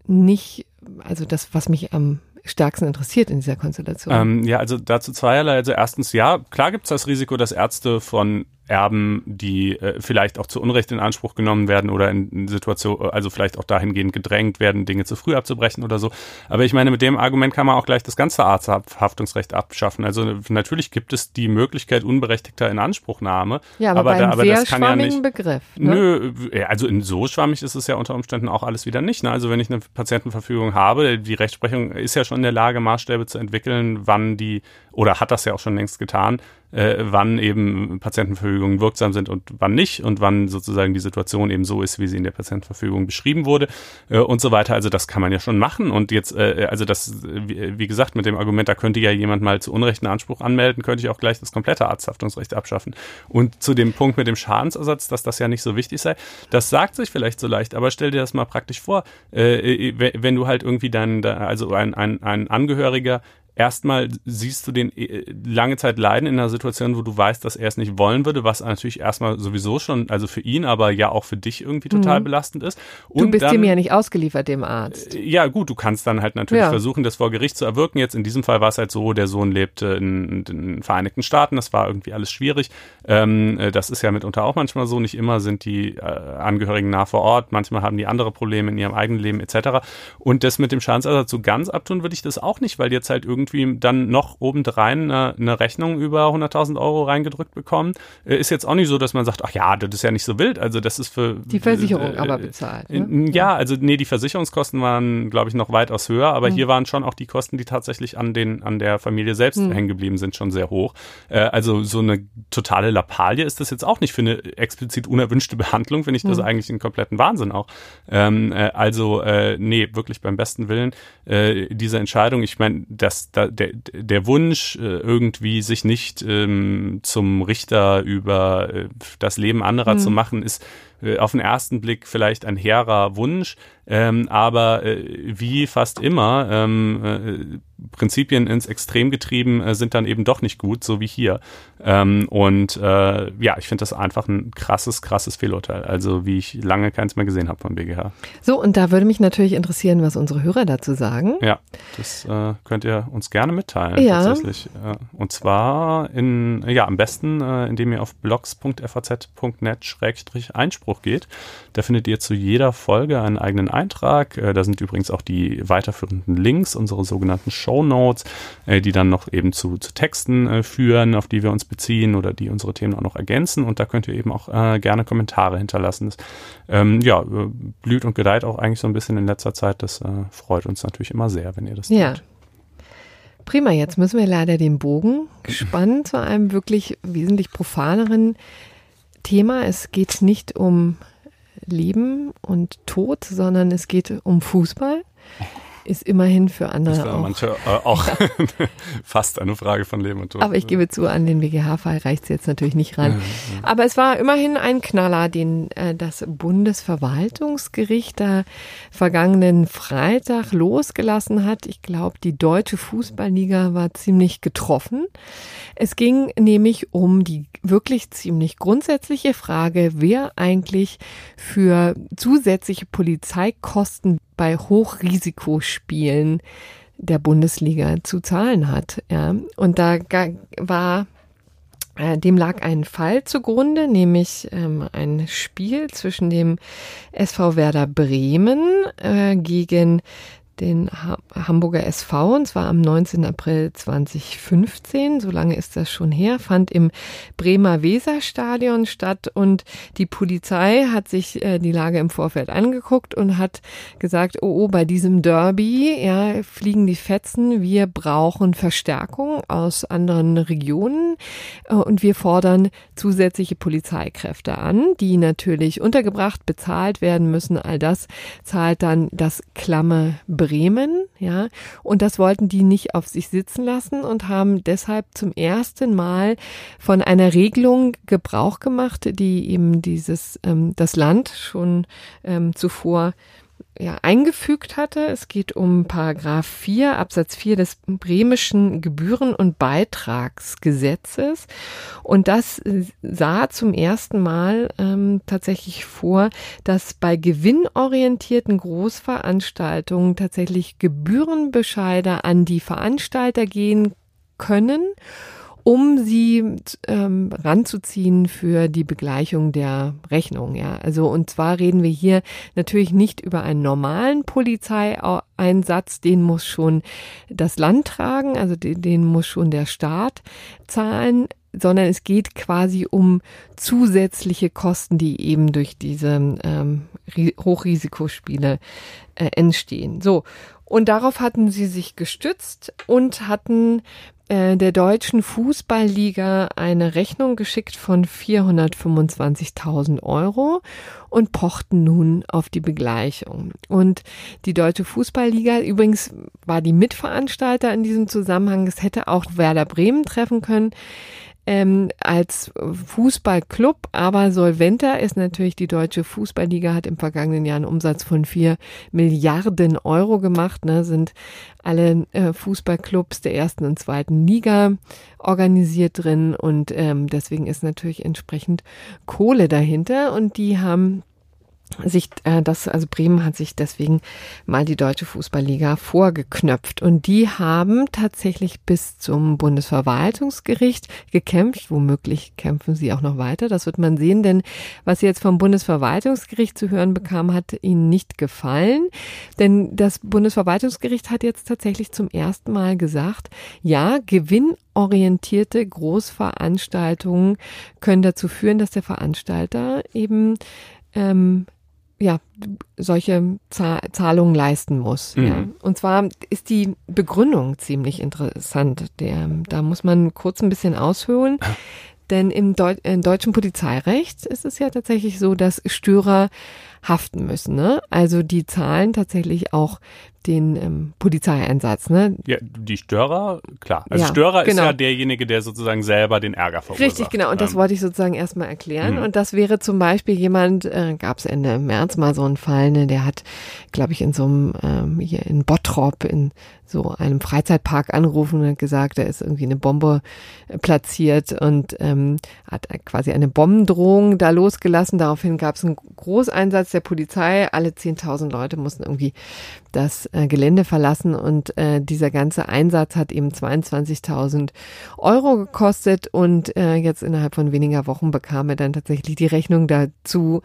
nicht, also das, was mich am stärksten interessiert in dieser Konstellation? Ähm, ja, also dazu zweierlei. Also erstens, ja, klar gibt es das Risiko, dass Ärzte von Erben, die äh, vielleicht auch zu Unrecht in Anspruch genommen werden oder in Situation, also vielleicht auch dahingehend gedrängt werden, Dinge zu früh abzubrechen oder so. Aber ich meine, mit dem Argument kann man auch gleich das ganze Arzthaftungsrecht abschaffen. Also natürlich gibt es die Möglichkeit unberechtigter Inanspruchnahme. Ja, aber, aber, bei da, aber das kann ja nicht. Begriff. Ne? Nö, also in so schwammig ist es ja unter Umständen auch alles wieder nicht. Ne? Also wenn ich eine Patientenverfügung habe, die Rechtsprechung ist ja schon in der Lage, Maßstäbe zu entwickeln, wann die oder hat das ja auch schon längst getan, äh, wann eben Patientenverfügungen wirksam sind und wann nicht und wann sozusagen die Situation eben so ist, wie sie in der Patientenverfügung beschrieben wurde äh, und so weiter. Also das kann man ja schon machen und jetzt, äh, also das, wie, wie, gesagt, mit dem Argument, da könnte ja jemand mal zu Unrecht einen Anspruch anmelden, könnte ich auch gleich das komplette Arzthaftungsrecht abschaffen. Und zu dem Punkt mit dem Schadensersatz, dass das ja nicht so wichtig sei, das sagt sich vielleicht so leicht, aber stell dir das mal praktisch vor, äh, wenn du halt irgendwie dann, also ein, ein, ein Angehöriger erstmal siehst du den äh, lange Zeit leiden in einer Situation, wo du weißt, dass er es nicht wollen würde, was natürlich erstmal sowieso schon, also für ihn, aber ja auch für dich irgendwie total mhm. belastend ist. Und du bist dann, dem ja nicht ausgeliefert, dem Arzt. Äh, ja, gut, du kannst dann halt natürlich ja. versuchen, das vor Gericht zu erwirken. Jetzt in diesem Fall war es halt so, der Sohn lebte in, in den Vereinigten Staaten, das war irgendwie alles schwierig. Ähm, äh, das ist ja mitunter auch manchmal so, nicht immer sind die äh, Angehörigen nah vor Ort, manchmal haben die andere Probleme in ihrem eigenen Leben etc. Und das mit dem Schadensersatz so ganz abtun würde ich das auch nicht, weil jetzt halt irgendwie irgendwie dann noch obendrein eine, eine Rechnung über 100.000 Euro reingedrückt bekommen. Äh, ist jetzt auch nicht so, dass man sagt, ach ja, das ist ja nicht so wild. Also das ist für die Versicherung äh, aber bezahlt. Ne? Ja, also nee, die Versicherungskosten waren, glaube ich, noch weitaus höher, aber mhm. hier waren schon auch die Kosten, die tatsächlich an den an der Familie selbst mhm. hängen geblieben sind, schon sehr hoch. Äh, also so eine totale Lappalie ist das jetzt auch nicht für eine explizit unerwünschte Behandlung. Finde ich das mhm. eigentlich einen kompletten Wahnsinn auch. Ähm, äh, also äh, nee, wirklich beim besten Willen äh, diese Entscheidung. Ich meine, dass da, der, der Wunsch, äh, irgendwie sich nicht ähm, zum Richter über äh, das Leben anderer mhm. zu machen, ist äh, auf den ersten Blick vielleicht ein hehrer Wunsch, ähm, aber äh, wie fast immer ähm, äh, Prinzipien ins Extrem getrieben äh, sind dann eben doch nicht gut, so wie hier. Ähm, und äh, ja, ich finde das einfach ein krasses, krasses Fehlurteil. Also wie ich lange keins mehr gesehen habe vom BGH. So, und da würde mich natürlich interessieren, was unsere Hörer dazu sagen. Ja, das äh, könnt ihr uns gerne mitteilen ja. tatsächlich. und zwar in, ja, am besten, äh, indem ihr auf blogs.faz.net-einspruch geht. Da findet ihr zu jeder Folge einen eigenen Eintrag. Äh, da sind übrigens auch die weiterführenden Links, unsere sogenannten Show Notes, äh, die dann noch eben zu, zu Texten äh, führen, auf die wir uns beziehen oder die unsere Themen auch noch ergänzen. Und da könnt ihr eben auch gerne Kommentare hinterlassen. Das ähm, ja, blüht und gedeiht auch eigentlich so ein bisschen in letzter Zeit. Das freut uns natürlich immer sehr, wenn ihr das ja. tut. Prima, jetzt müssen wir leider den Bogen spannen zu einem wirklich wesentlich profaneren Thema. Es geht nicht um Leben und Tod, sondern es geht um Fußball. Ist immerhin für andere ist auch. Manche äh, auch fast eine Frage von Leben und Tod. Aber ich gebe zu, an den BGH-Fall reicht es jetzt natürlich nicht ran. Ja, ja. Aber es war immerhin ein Knaller, den äh, das Bundesverwaltungsgericht da vergangenen Freitag losgelassen hat. Ich glaube, die deutsche Fußballliga war ziemlich getroffen. Es ging nämlich um die wirklich ziemlich grundsätzliche Frage, wer eigentlich für zusätzliche Polizeikosten bei Hochrisikospielen der Bundesliga zu zahlen hat. Ja. Und da war äh, dem lag ein Fall zugrunde, nämlich ähm, ein Spiel zwischen dem SV Werder Bremen äh, gegen den Hamburger SV, und zwar am 19. April 2015, so lange ist das schon her, fand im Bremer Weserstadion statt. Und die Polizei hat sich äh, die Lage im Vorfeld angeguckt und hat gesagt, oh, oh, bei diesem Derby, ja, fliegen die Fetzen, wir brauchen Verstärkung aus anderen Regionen äh, und wir fordern zusätzliche Polizeikräfte an, die natürlich untergebracht, bezahlt werden müssen, all das zahlt dann das klamme Bremen, ja, und das wollten die nicht auf sich sitzen lassen und haben deshalb zum ersten Mal von einer Regelung Gebrauch gemacht, die eben dieses ähm, das Land schon ähm, zuvor ja, eingefügt hatte. Es geht um Paragraph 4 Absatz 4 des bremischen Gebühren- und Beitragsgesetzes. Und das sah zum ersten Mal ähm, tatsächlich vor, dass bei gewinnorientierten Großveranstaltungen tatsächlich Gebührenbescheide an die Veranstalter gehen können um sie ähm, ranzuziehen für die Begleichung der Rechnung. Ja, also und zwar reden wir hier natürlich nicht über einen normalen Polizeieinsatz, den muss schon das Land tragen, also den, den muss schon der Staat zahlen sondern es geht quasi um zusätzliche Kosten, die eben durch diese ähm, Hochrisikospiele äh, entstehen. So, und darauf hatten sie sich gestützt und hatten äh, der deutschen Fußballliga eine Rechnung geschickt von 425.000 Euro und pochten nun auf die Begleichung. Und die deutsche Fußballliga übrigens war die Mitveranstalter in diesem Zusammenhang. Es hätte auch Werder Bremen treffen können ähm, als Fußballclub, aber solventer ist natürlich die deutsche Fußballliga, hat im vergangenen Jahr einen Umsatz von vier Milliarden Euro gemacht, ne, sind alle äh, Fußballclubs der ersten und zweiten Liga organisiert drin und ähm, deswegen ist natürlich entsprechend Kohle dahinter und die haben sich äh, das also Bremen hat sich deswegen mal die deutsche Fußballliga vorgeknöpft. Und die haben tatsächlich bis zum Bundesverwaltungsgericht gekämpft, womöglich kämpfen sie auch noch weiter, das wird man sehen, denn was sie jetzt vom Bundesverwaltungsgericht zu hören bekam, hat ihnen nicht gefallen, denn das Bundesverwaltungsgericht hat jetzt tatsächlich zum ersten Mal gesagt, ja, gewinnorientierte Großveranstaltungen können dazu führen, dass der Veranstalter eben ähm, ja, solche Zahlungen leisten muss. Mhm. Ja. Und zwar ist die Begründung ziemlich interessant. Der, da muss man kurz ein bisschen ausholen. Denn im, Deu im deutschen Polizeirecht ist es ja tatsächlich so, dass Störer haften müssen. Ne? Also die zahlen tatsächlich auch den ähm, Polizeieinsatz. Ne? Ja, die Störer, klar. Also ja, Störer genau. ist ja derjenige, der sozusagen selber den Ärger verursacht. Richtig, genau. Und das ähm. wollte ich sozusagen erstmal erklären. Mhm. Und das wäre zum Beispiel jemand, äh, gab es Ende März mal so einen Fall, ne, der hat, glaube ich, in so einem, ähm, hier in Bottrop, in so einem Freizeitpark angerufen und hat gesagt, da ist irgendwie eine Bombe äh, platziert und ähm, hat quasi eine Bombendrohung da losgelassen. Daraufhin gab es einen Großeinsatz der Polizei. Alle 10.000 Leute mussten irgendwie das äh, Gelände verlassen und äh, dieser ganze Einsatz hat eben 22.000 Euro gekostet und äh, jetzt innerhalb von weniger Wochen bekam er dann tatsächlich die Rechnung dazu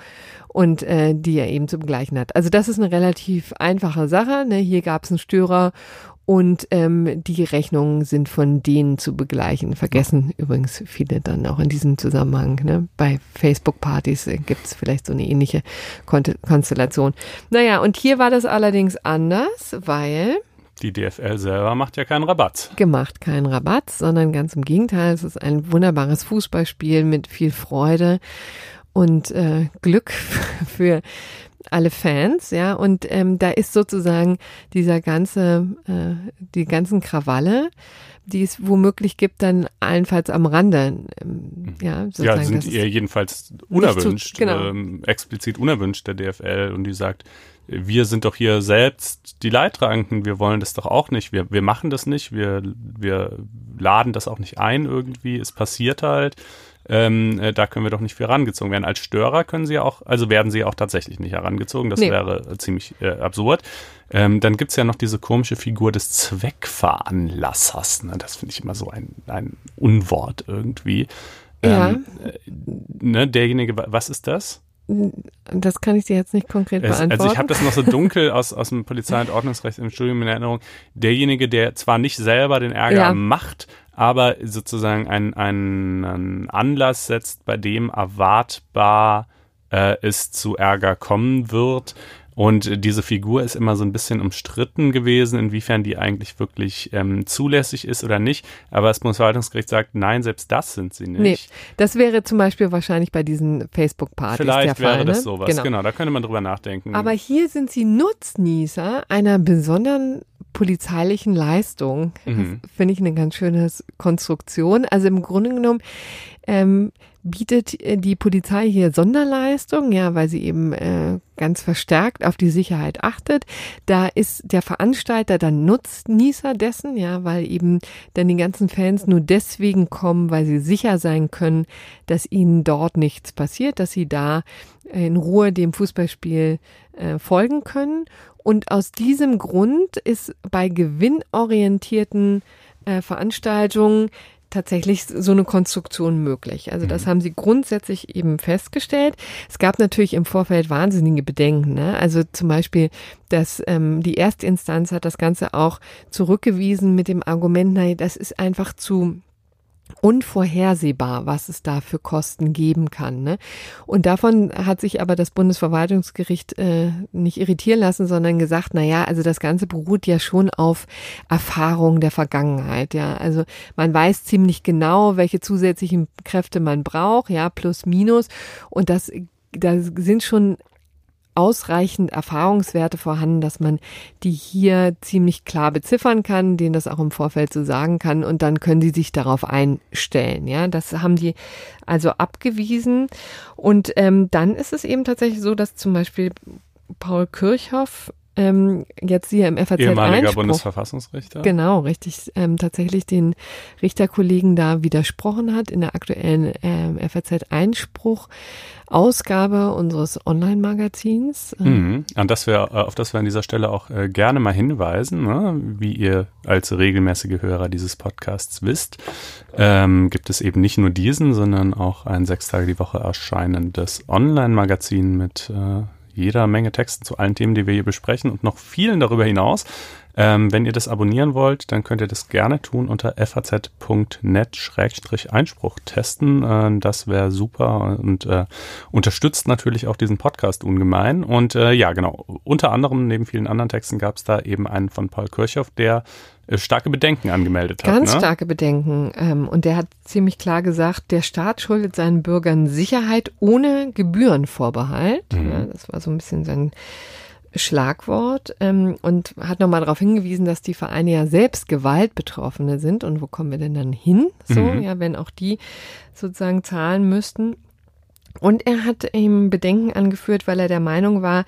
und äh, die er eben zu begleichen hat. Also das ist eine relativ einfache Sache. Ne? Hier gab es einen Störer und ähm, die Rechnungen sind von denen zu begleichen. Vergessen übrigens viele dann auch in diesem Zusammenhang. Ne? Bei Facebook-Partys äh, gibt es vielleicht so eine ähnliche Kon Konstellation. Naja, und hier war das allerdings anders, weil die DFL selber macht ja keinen Rabatt. Gemacht keinen Rabatt, sondern ganz im Gegenteil. Es ist ein wunderbares Fußballspiel mit viel Freude und äh, Glück für alle Fans, ja, und ähm, da ist sozusagen dieser ganze, äh, die ganzen Krawalle, die es womöglich gibt, dann allenfalls am Rande, ähm, ja, sozusagen. Ja, sind ihr jedenfalls unerwünscht, zu, genau. ähm, explizit unerwünscht der DFL und die sagt, wir sind doch hier selbst die Leidtragenden, wir wollen das doch auch nicht, wir, wir machen das nicht, wir, wir laden das auch nicht ein irgendwie, es passiert halt ähm, äh, da können wir doch nicht für herangezogen werden. Als Störer können sie ja auch, also werden sie auch tatsächlich nicht herangezogen. Das nee. wäre äh, ziemlich äh, absurd. Ähm, dann gibt's ja noch diese komische Figur des Zweckveranlassers. Ne? Das finde ich immer so ein, ein Unwort irgendwie. Ja. Ähm, äh, ne, derjenige, was ist das? Das kann ich dir jetzt nicht konkret beantworten. Also ich habe das noch so dunkel aus, aus dem Polizei- und Ordnungsrecht im Studium in Erinnerung. Derjenige, der zwar nicht selber den Ärger ja. macht, aber sozusagen einen, einen Anlass setzt, bei dem erwartbar äh, es zu Ärger kommen wird. Und diese Figur ist immer so ein bisschen umstritten gewesen, inwiefern die eigentlich wirklich ähm, zulässig ist oder nicht. Aber das Bundesverwaltungsgericht sagt, nein, selbst das sind sie nicht. Nee, das wäre zum Beispiel wahrscheinlich bei diesen Facebook-Partys Vielleicht der Fall. wäre das ne? sowas, genau. genau. Da könnte man drüber nachdenken. Aber hier sind sie Nutznießer einer besonderen polizeilichen Leistung. Mhm. Finde ich eine ganz schöne Konstruktion. Also im Grunde genommen ähm, bietet äh, die Polizei hier Sonderleistung, ja, weil sie eben äh, ganz verstärkt auf die Sicherheit achtet. Da ist der Veranstalter dann Nutznießer dessen, ja, weil eben dann die ganzen Fans nur deswegen kommen, weil sie sicher sein können, dass ihnen dort nichts passiert, dass sie da in Ruhe dem Fußballspiel äh, folgen können. Und aus diesem Grund ist bei gewinnorientierten äh, Veranstaltungen tatsächlich so eine Konstruktion möglich. Also das mhm. haben sie grundsätzlich eben festgestellt. Es gab natürlich im Vorfeld wahnsinnige Bedenken. Ne? Also zum Beispiel, dass ähm, die erste Instanz hat das Ganze auch zurückgewiesen mit dem Argument, nein, das ist einfach zu unvorhersehbar, was es da für Kosten geben kann. Ne? Und davon hat sich aber das Bundesverwaltungsgericht äh, nicht irritieren lassen, sondern gesagt, na ja, also das Ganze beruht ja schon auf Erfahrung der Vergangenheit. Ja, also man weiß ziemlich genau, welche zusätzlichen Kräfte man braucht, ja, plus minus. Und das da sind schon ausreichend Erfahrungswerte vorhanden, dass man die hier ziemlich klar beziffern kann, denen das auch im Vorfeld so sagen kann und dann können sie sich darauf einstellen. Ja, das haben die also abgewiesen und ähm, dann ist es eben tatsächlich so, dass zum Beispiel Paul Kirchhoff ähm, jetzt hier im FAZ Ehemaliger Einspruch, Bundesverfassungsrichter. Genau, richtig, ähm, tatsächlich den Richterkollegen da widersprochen hat in der aktuellen ähm, FAZ Einspruch Ausgabe unseres Online-Magazins. Mhm. An das wir, äh, auf das wir an dieser Stelle auch äh, gerne mal hinweisen, ne? wie ihr als regelmäßige Hörer dieses Podcasts wisst, ähm, gibt es eben nicht nur diesen, sondern auch ein sechs Tage die Woche erscheinendes Online-Magazin mit äh, jeder Menge Texten zu allen Themen, die wir hier besprechen und noch vielen darüber hinaus. Ähm, wenn ihr das abonnieren wollt, dann könnt ihr das gerne tun unter faz.net-einspruch testen. Äh, das wäre super und äh, unterstützt natürlich auch diesen Podcast ungemein. Und äh, ja, genau, unter anderem neben vielen anderen Texten gab es da eben einen von Paul Kirchhoff, der äh, starke Bedenken angemeldet hat. Ganz ne? starke Bedenken. Ähm, und der hat ziemlich klar gesagt, der Staat schuldet seinen Bürgern Sicherheit ohne Gebührenvorbehalt. Mhm. Ja, das war so ein bisschen sein Schlagwort ähm, und hat nochmal darauf hingewiesen, dass die Vereine ja selbst Gewaltbetroffene sind und wo kommen wir denn dann hin? So, mhm. ja, wenn auch die sozusagen zahlen müssten. Und er hat ihm Bedenken angeführt, weil er der Meinung war,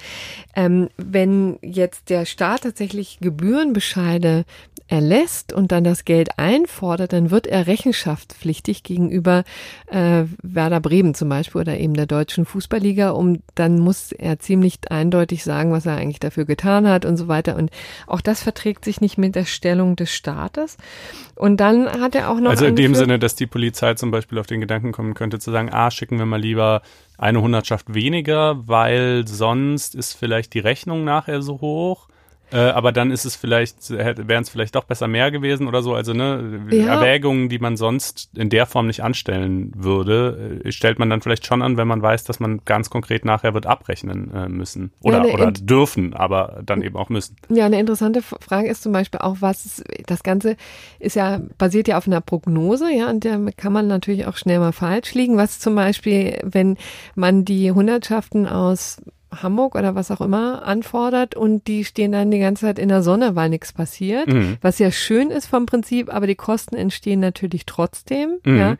ähm, wenn jetzt der Staat tatsächlich Gebührenbescheide erlässt und dann das Geld einfordert, dann wird er rechenschaftspflichtig gegenüber äh, Werder Bremen zum Beispiel oder eben der deutschen Fußballliga. Um dann muss er ziemlich eindeutig sagen, was er eigentlich dafür getan hat und so weiter. Und auch das verträgt sich nicht mit der Stellung des Staates. Und dann hat er auch noch also in dem Sinne, dass die Polizei zum Beispiel auf den Gedanken kommen könnte zu sagen, ah, schicken wir mal lieber eine Hundertschaft weniger, weil sonst ist vielleicht die Rechnung nachher so hoch. Äh, aber dann ist es vielleicht, wären es vielleicht doch besser mehr gewesen oder so. Also ne, ja. Erwägungen, die man sonst in der Form nicht anstellen würde, äh, stellt man dann vielleicht schon an, wenn man weiß, dass man ganz konkret nachher wird abrechnen äh, müssen. Oder, ja, oder dürfen, aber dann eben auch müssen. Ja, eine interessante Frage ist zum Beispiel auch, was das Ganze ist ja, basiert ja auf einer Prognose, ja, und da kann man natürlich auch schnell mal falsch liegen. Was zum Beispiel, wenn man die Hundertschaften aus Hamburg oder was auch immer anfordert und die stehen dann die ganze Zeit in der Sonne, weil nichts passiert, mhm. was ja schön ist vom Prinzip, aber die Kosten entstehen natürlich trotzdem. Mhm. Ja.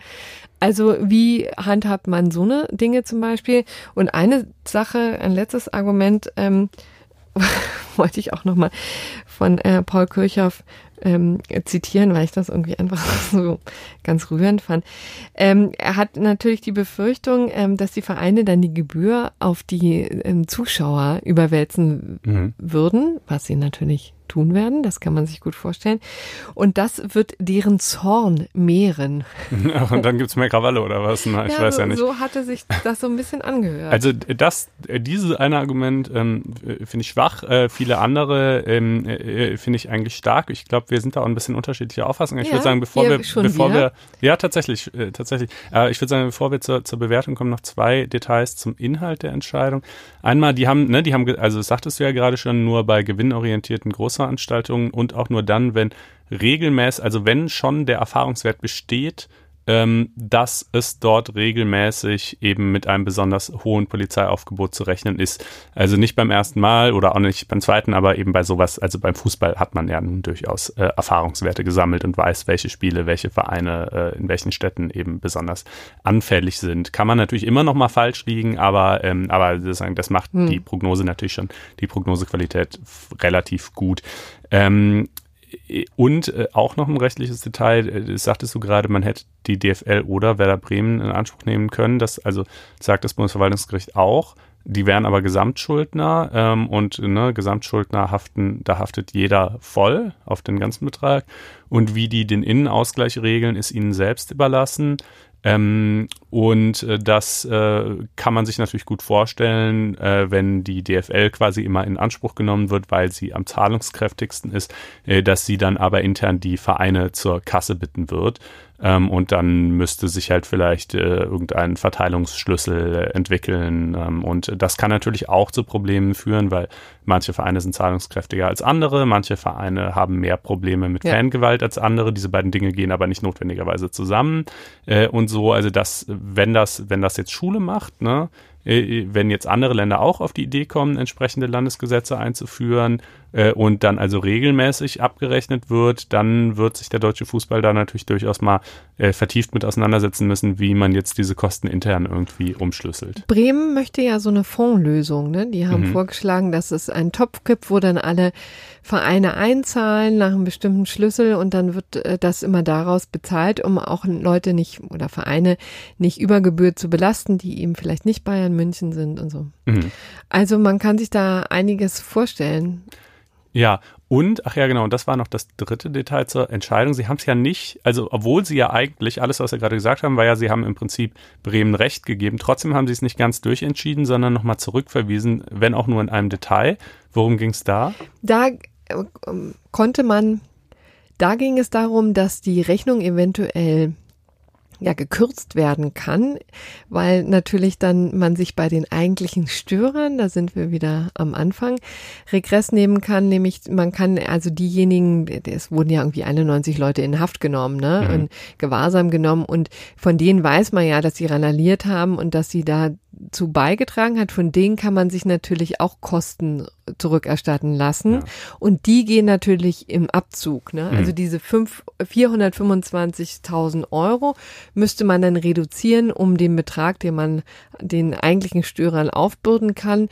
Also wie handhabt man so eine Dinge zum Beispiel? Und eine Sache, ein letztes Argument, ähm, wollte ich auch nochmal von äh, Paul Kirchhoff ähm, zitieren, weil ich das irgendwie einfach so ganz rührend fand. Ähm, er hat natürlich die Befürchtung, ähm, dass die Vereine dann die Gebühr auf die ähm, Zuschauer überwälzen mhm. würden, was sie natürlich tun werden. Das kann man sich gut vorstellen. Und das wird deren Zorn mehren. und dann gibt's mehr Krawalle oder was? Na, ich ja, weiß so, ja nicht. So hatte sich das so ein bisschen angehört. Also das, dieses eine Argument ähm, finde ich schwach. Äh, viele andere ähm, äh, finde ich eigentlich stark. Ich glaube, wir sind da auch ein bisschen unterschiedlicher Auffassung. Ich ja, würde sagen, bevor wir, bevor wieder? wir, ja tatsächlich, äh, tatsächlich. Äh, ich würde sagen, bevor wir zur, zur Bewertung kommen, noch zwei Details zum Inhalt der Entscheidung. Einmal, die haben, ne, die haben, also das sagtest du ja gerade schon, nur bei gewinnorientierten Großveranstaltungen Veranstaltungen und auch nur dann, wenn regelmäßig, also wenn schon der Erfahrungswert besteht, ähm, dass es dort regelmäßig eben mit einem besonders hohen Polizeiaufgebot zu rechnen ist. Also nicht beim ersten Mal oder auch nicht beim zweiten, aber eben bei sowas, also beim Fußball hat man ja nun durchaus äh, Erfahrungswerte gesammelt und weiß, welche Spiele, welche Vereine äh, in welchen Städten eben besonders anfällig sind. Kann man natürlich immer noch mal falsch liegen, aber, ähm, aber das macht hm. die Prognose natürlich schon, die Prognosequalität relativ gut. Ähm, und äh, auch noch ein rechtliches Detail, äh, das sagtest du gerade, man hätte die DFL oder Werder Bremen in Anspruch nehmen können. Das also sagt das Bundesverwaltungsgericht auch. Die wären aber Gesamtschuldner ähm, und ne, Gesamtschuldner haften, da haftet jeder voll auf den ganzen Betrag. Und wie die den Innenausgleich regeln, ist ihnen selbst überlassen. Ähm, und äh, das äh, kann man sich natürlich gut vorstellen, äh, wenn die DFL quasi immer in Anspruch genommen wird, weil sie am zahlungskräftigsten ist, äh, dass sie dann aber intern die Vereine zur Kasse bitten wird. Ähm, und dann müsste sich halt vielleicht äh, irgendein Verteilungsschlüssel entwickeln. Ähm, und das kann natürlich auch zu Problemen führen, weil manche Vereine sind zahlungskräftiger als andere, manche Vereine haben mehr Probleme mit ja. Fangewalt als andere. Diese beiden Dinge gehen aber nicht notwendigerweise zusammen. Äh, und so, also das, wenn das, wenn das jetzt Schule macht, ne, äh, wenn jetzt andere Länder auch auf die Idee kommen, entsprechende Landesgesetze einzuführen äh, und dann also regelmäßig abgerechnet wird, dann wird sich der deutsche Fußball da natürlich durchaus mal äh, vertieft mit auseinandersetzen müssen, wie man jetzt diese Kosten intern irgendwie umschlüsselt. Bremen möchte ja so eine Fondslösung. Ne? Die haben mhm. vorgeschlagen, dass es einen Topf gibt, wo dann alle Vereine einzahlen nach einem bestimmten Schlüssel und dann wird äh, das immer daraus bezahlt, um auch Leute nicht oder Vereine nicht über Gebühr zu belasten, die eben vielleicht nicht Bayern München sind und so. Mhm. Also man kann sich da einiges vorstellen. Ja, und, ach ja, genau, und das war noch das dritte Detail zur Entscheidung. Sie haben es ja nicht, also obwohl sie ja eigentlich, alles, was Sie gerade gesagt haben, war ja, Sie haben im Prinzip Bremen Recht gegeben. Trotzdem haben Sie es nicht ganz durchentschieden, sondern nochmal zurückverwiesen, wenn auch nur in einem Detail. Worum ging es da? Da konnte man, da ging es darum, dass die Rechnung eventuell ja gekürzt werden kann, weil natürlich dann man sich bei den eigentlichen Störern, da sind wir wieder am Anfang, Regress nehmen kann, nämlich man kann also diejenigen, es wurden ja irgendwie 91 Leute in Haft genommen, ne, mhm. und Gewahrsam genommen und von denen weiß man ja, dass sie randaliert haben und dass sie dazu beigetragen hat, von denen kann man sich natürlich auch Kosten zurückerstatten lassen. Ja. Und die gehen natürlich im Abzug. Ne? Also mhm. diese 425.000 Euro müsste man dann reduzieren, um den Betrag, den man den eigentlichen Störern aufbürden kann.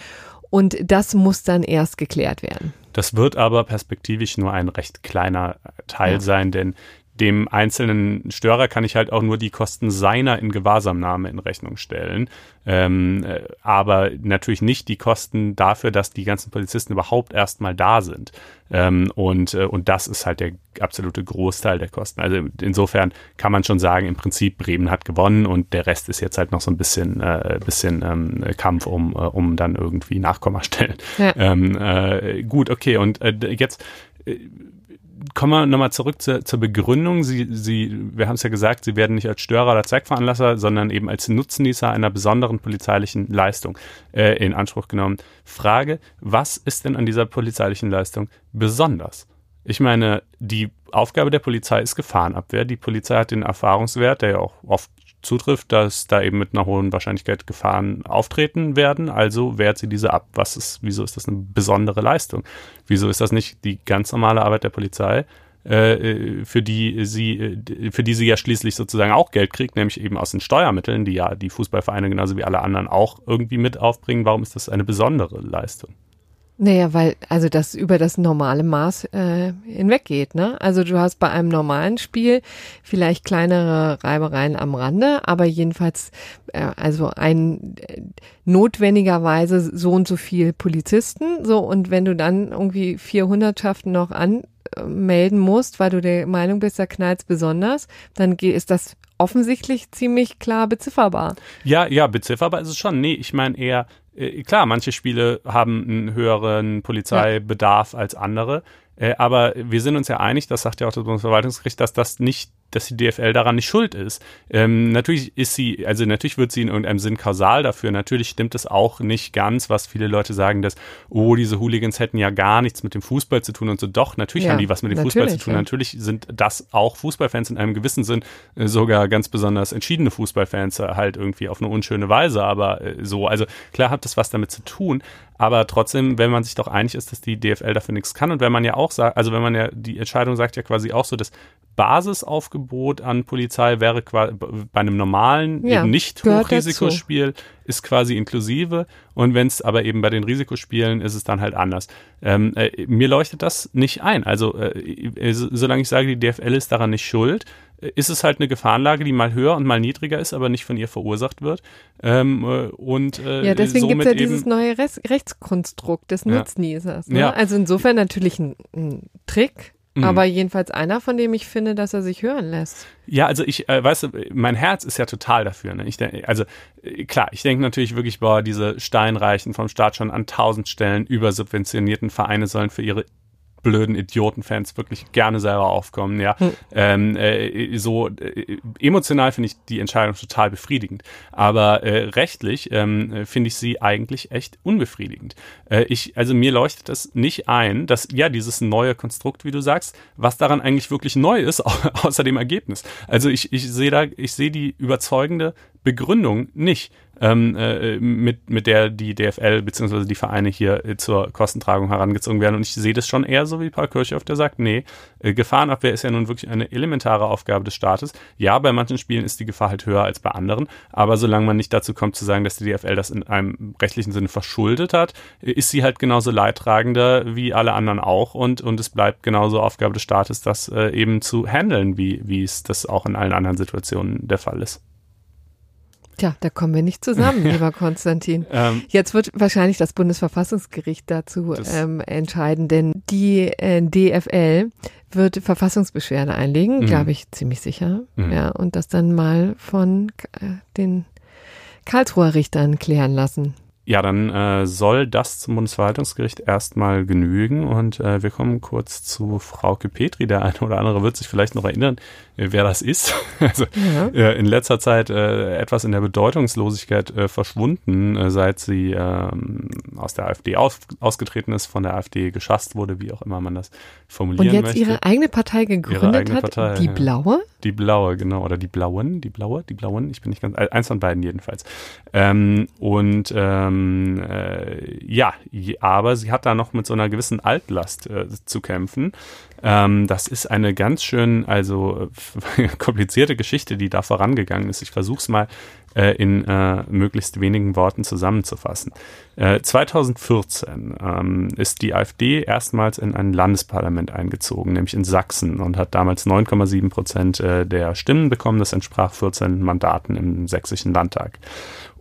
Und das muss dann erst geklärt werden. Das wird aber perspektivisch nur ein recht kleiner Teil ja. sein, denn dem einzelnen Störer kann ich halt auch nur die Kosten seiner in Gewahrsamnahme in Rechnung stellen. Ähm, äh, aber natürlich nicht die Kosten dafür, dass die ganzen Polizisten überhaupt erstmal da sind. Ähm, und, äh, und das ist halt der absolute Großteil der Kosten. Also insofern kann man schon sagen, im Prinzip Bremen hat gewonnen und der Rest ist jetzt halt noch so ein bisschen, äh, bisschen ähm, Kampf um, äh, um dann irgendwie Nachkommastellen. Ja. Ähm, äh, gut, okay, und äh, jetzt kommen wir nochmal zurück zur, zur Begründung. Sie, Sie, wir haben es ja gesagt, Sie werden nicht als Störer oder Zweckveranlasser, sondern eben als Nutznießer einer besonderen polizeilichen Leistung äh, in Anspruch genommen. Frage, was ist denn an dieser polizeilichen Leistung besonders? Ich meine, die Aufgabe der Polizei ist Gefahrenabwehr. Die Polizei hat den Erfahrungswert, der ja auch oft zutrifft, dass da eben mit einer hohen Wahrscheinlichkeit Gefahren auftreten werden. Also wehrt sie diese ab. Was ist, wieso ist das eine besondere Leistung? Wieso ist das nicht die ganz normale Arbeit der Polizei? Äh, für die sie, äh, für die sie ja schließlich sozusagen auch Geld kriegt, nämlich eben aus den Steuermitteln, die ja die Fußballvereine genauso wie alle anderen auch irgendwie mit aufbringen. Warum ist das eine besondere Leistung? Naja, weil also das über das normale Maß äh, hinweggeht, ne? Also du hast bei einem normalen Spiel vielleicht kleinere Reibereien am Rande, aber jedenfalls äh, also ein äh, notwendigerweise so und so viel Polizisten, so und wenn du dann irgendwie 400 Schaften noch anmelden musst, weil du der Meinung bist, da knallt's besonders, dann ist das offensichtlich ziemlich klar bezifferbar. Ja, ja, bezifferbar ist es schon. Nee, ich meine eher, äh, klar, manche Spiele haben einen höheren Polizeibedarf ja. als andere. Äh, aber wir sind uns ja einig, das sagt ja auch das Bundesverwaltungsgericht, dass das nicht dass die DFL daran nicht schuld ist. Ähm, natürlich ist sie, also natürlich wird sie in irgendeinem Sinn kausal dafür. Natürlich stimmt es auch nicht ganz, was viele Leute sagen, dass, oh, diese Hooligans hätten ja gar nichts mit dem Fußball zu tun und so. Doch, natürlich ja, haben die was mit dem Fußball zu tun. Ja. Natürlich sind das auch Fußballfans in einem gewissen Sinn, äh, sogar ganz besonders entschiedene Fußballfans äh, halt irgendwie auf eine unschöne Weise, aber äh, so. Also klar hat das was damit zu tun, aber trotzdem, wenn man sich doch einig ist, dass die DFL dafür nichts kann und wenn man ja auch sagt, also wenn man ja, die Entscheidung sagt ja quasi auch so, das Basisaufgebot an Polizei wäre bei einem normalen, ja, eben nicht Hochrisikospiel, ist quasi inklusive und wenn es aber eben bei den Risikospielen ist es dann halt anders. Ähm, äh, mir leuchtet das nicht ein. Also äh, äh solange ich sage, die DFL ist daran nicht schuld, ist es halt eine Gefahrenlage, die mal höher und mal niedriger ist, aber nicht von ihr verursacht wird. Ähm, äh, und, äh, ja, deswegen gibt es ja dieses neue Rest Rechtskonstrukt des Nutznießers. Ne? Ja. Also insofern natürlich ein, ein Trick, Mhm. Aber jedenfalls einer, von dem ich finde, dass er sich hören lässt. Ja, also ich, äh, weißt du, mein Herz ist ja total dafür. Ne? Ich denk, also äh, klar, ich denke natürlich wirklich, boah, diese Steinreichen vom Staat schon an tausend Stellen übersubventionierten Vereine sollen für ihre blöden Idiotenfans wirklich gerne selber aufkommen. Ja, hm. ähm, äh, so äh, emotional finde ich die Entscheidung total befriedigend, aber äh, rechtlich ähm, finde ich sie eigentlich echt unbefriedigend. Äh, ich, also mir leuchtet das nicht ein, dass ja dieses neue Konstrukt, wie du sagst, was daran eigentlich wirklich neu ist, außer dem Ergebnis. Also ich, ich sehe da, ich sehe die überzeugende Begründung nicht ähm, äh, mit, mit der die DFL bzw. die Vereine hier äh, zur Kostentragung herangezogen werden. Und ich sehe das schon eher so wie Paul Kirchhoff, der sagt, nee, äh, Gefahrenabwehr ist ja nun wirklich eine elementare Aufgabe des Staates. Ja, bei manchen Spielen ist die Gefahr halt höher als bei anderen, aber solange man nicht dazu kommt zu sagen, dass die DFL das in einem rechtlichen Sinne verschuldet hat, äh, ist sie halt genauso leidtragender wie alle anderen auch und, und es bleibt genauso Aufgabe des Staates, das äh, eben zu handeln, wie, wie es das auch in allen anderen Situationen der Fall ist. Tja, da kommen wir nicht zusammen, lieber Konstantin. Ähm, Jetzt wird wahrscheinlich das Bundesverfassungsgericht dazu ähm, entscheiden, denn die äh, DFL wird Verfassungsbeschwerde einlegen, mhm. glaube ich, ziemlich sicher. Mhm. Ja, und das dann mal von äh, den Karlsruher Richtern klären lassen. Ja, dann äh, soll das zum Bundesverwaltungsgericht erstmal genügen und äh, wir kommen kurz zu Frauke Petri. Der eine oder andere wird sich vielleicht noch erinnern, äh, wer das ist. also ja. äh, in letzter Zeit äh, etwas in der Bedeutungslosigkeit äh, verschwunden, äh, seit sie äh, aus der AfD aus, ausgetreten ist, von der AfD geschasst wurde, wie auch immer man das formulieren möchte. Und jetzt möchte. ihre eigene Partei gegründet eigene hat, Partei, die Blaue? Die Blaue, genau, oder die Blauen, die Blaue, die Blauen, ich bin nicht ganz, eins von beiden jedenfalls. Ähm, und ähm, ähm, äh, ja, aber sie hat da noch mit so einer gewissen Altlast äh, zu kämpfen. Ähm, das ist eine ganz schön, also komplizierte Geschichte, die da vorangegangen ist. Ich versuche es mal äh, in äh, möglichst wenigen Worten zusammenzufassen. Äh, 2014 ähm, ist die AfD erstmals in ein Landesparlament eingezogen, nämlich in Sachsen und hat damals 9,7 Prozent äh, der Stimmen bekommen. Das entsprach 14 Mandaten im sächsischen Landtag.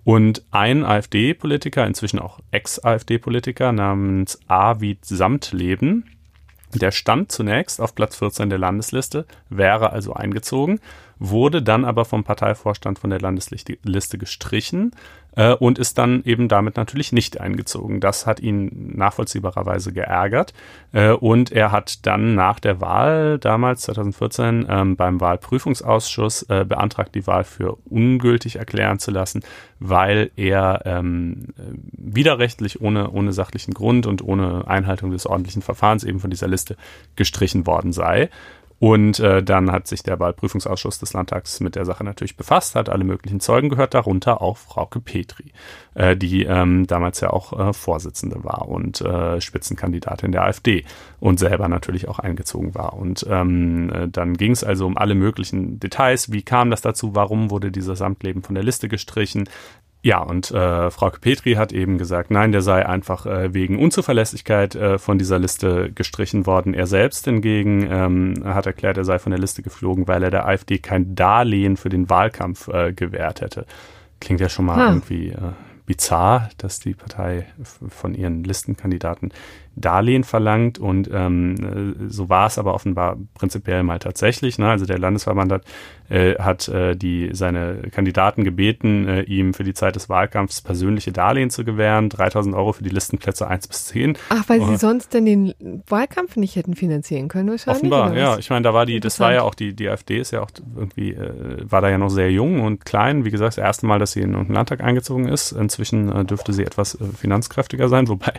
Und ein AfD-Politiker, inzwischen auch Ex-AfD-Politiker namens Arvid Samtleben, der stand zunächst auf Platz 14 der Landesliste, wäre also eingezogen, wurde dann aber vom Parteivorstand von der Landesliste gestrichen äh, und ist dann eben damit natürlich nicht eingezogen. Das hat ihn nachvollziehbarerweise geärgert äh, und er hat dann nach der Wahl damals 2014 ähm, beim Wahlprüfungsausschuss äh, beantragt, die Wahl für ungültig erklären zu lassen, weil er ähm, widerrechtlich ohne, ohne sachlichen Grund und ohne Einhaltung des ordentlichen Verfahrens eben von dieser Liste gestrichen worden sei. Und äh, dann hat sich der Wahlprüfungsausschuss des Landtags mit der Sache natürlich befasst, hat alle möglichen Zeugen gehört, darunter auch Frauke Petri, äh, die ähm, damals ja auch äh, Vorsitzende war und äh, Spitzenkandidatin der AfD und selber natürlich auch eingezogen war. Und ähm, äh, dann ging es also um alle möglichen Details. Wie kam das dazu? Warum wurde dieses Samtleben von der Liste gestrichen? Ja, und äh, Frau Petri hat eben gesagt, nein, der sei einfach äh, wegen Unzuverlässigkeit äh, von dieser Liste gestrichen worden. Er selbst hingegen ähm, hat erklärt, er sei von der Liste geflogen, weil er der AfD kein Darlehen für den Wahlkampf äh, gewährt hätte. Klingt ja schon mal hm. irgendwie äh, bizarr, dass die Partei von ihren Listenkandidaten Darlehen verlangt und ähm, äh, so war es aber offenbar prinzipiell mal tatsächlich. Ne? Also der Landesverband hat, äh, hat äh, die, seine Kandidaten gebeten, äh, ihm für die Zeit des Wahlkampfs persönliche Darlehen zu gewähren, 3000 Euro für die Listenplätze 1 bis 10. Ach, weil sie sonst denn den Wahlkampf nicht hätten finanzieren können wahrscheinlich? Offenbar, ja. Ich meine, da war die, das war ja auch die, die AfD ist ja auch irgendwie, äh, war da ja noch sehr jung und klein. Wie gesagt, das erste Mal, dass sie in den Landtag eingezogen ist. Inzwischen äh, dürfte sie etwas äh, finanzkräftiger sein, wobei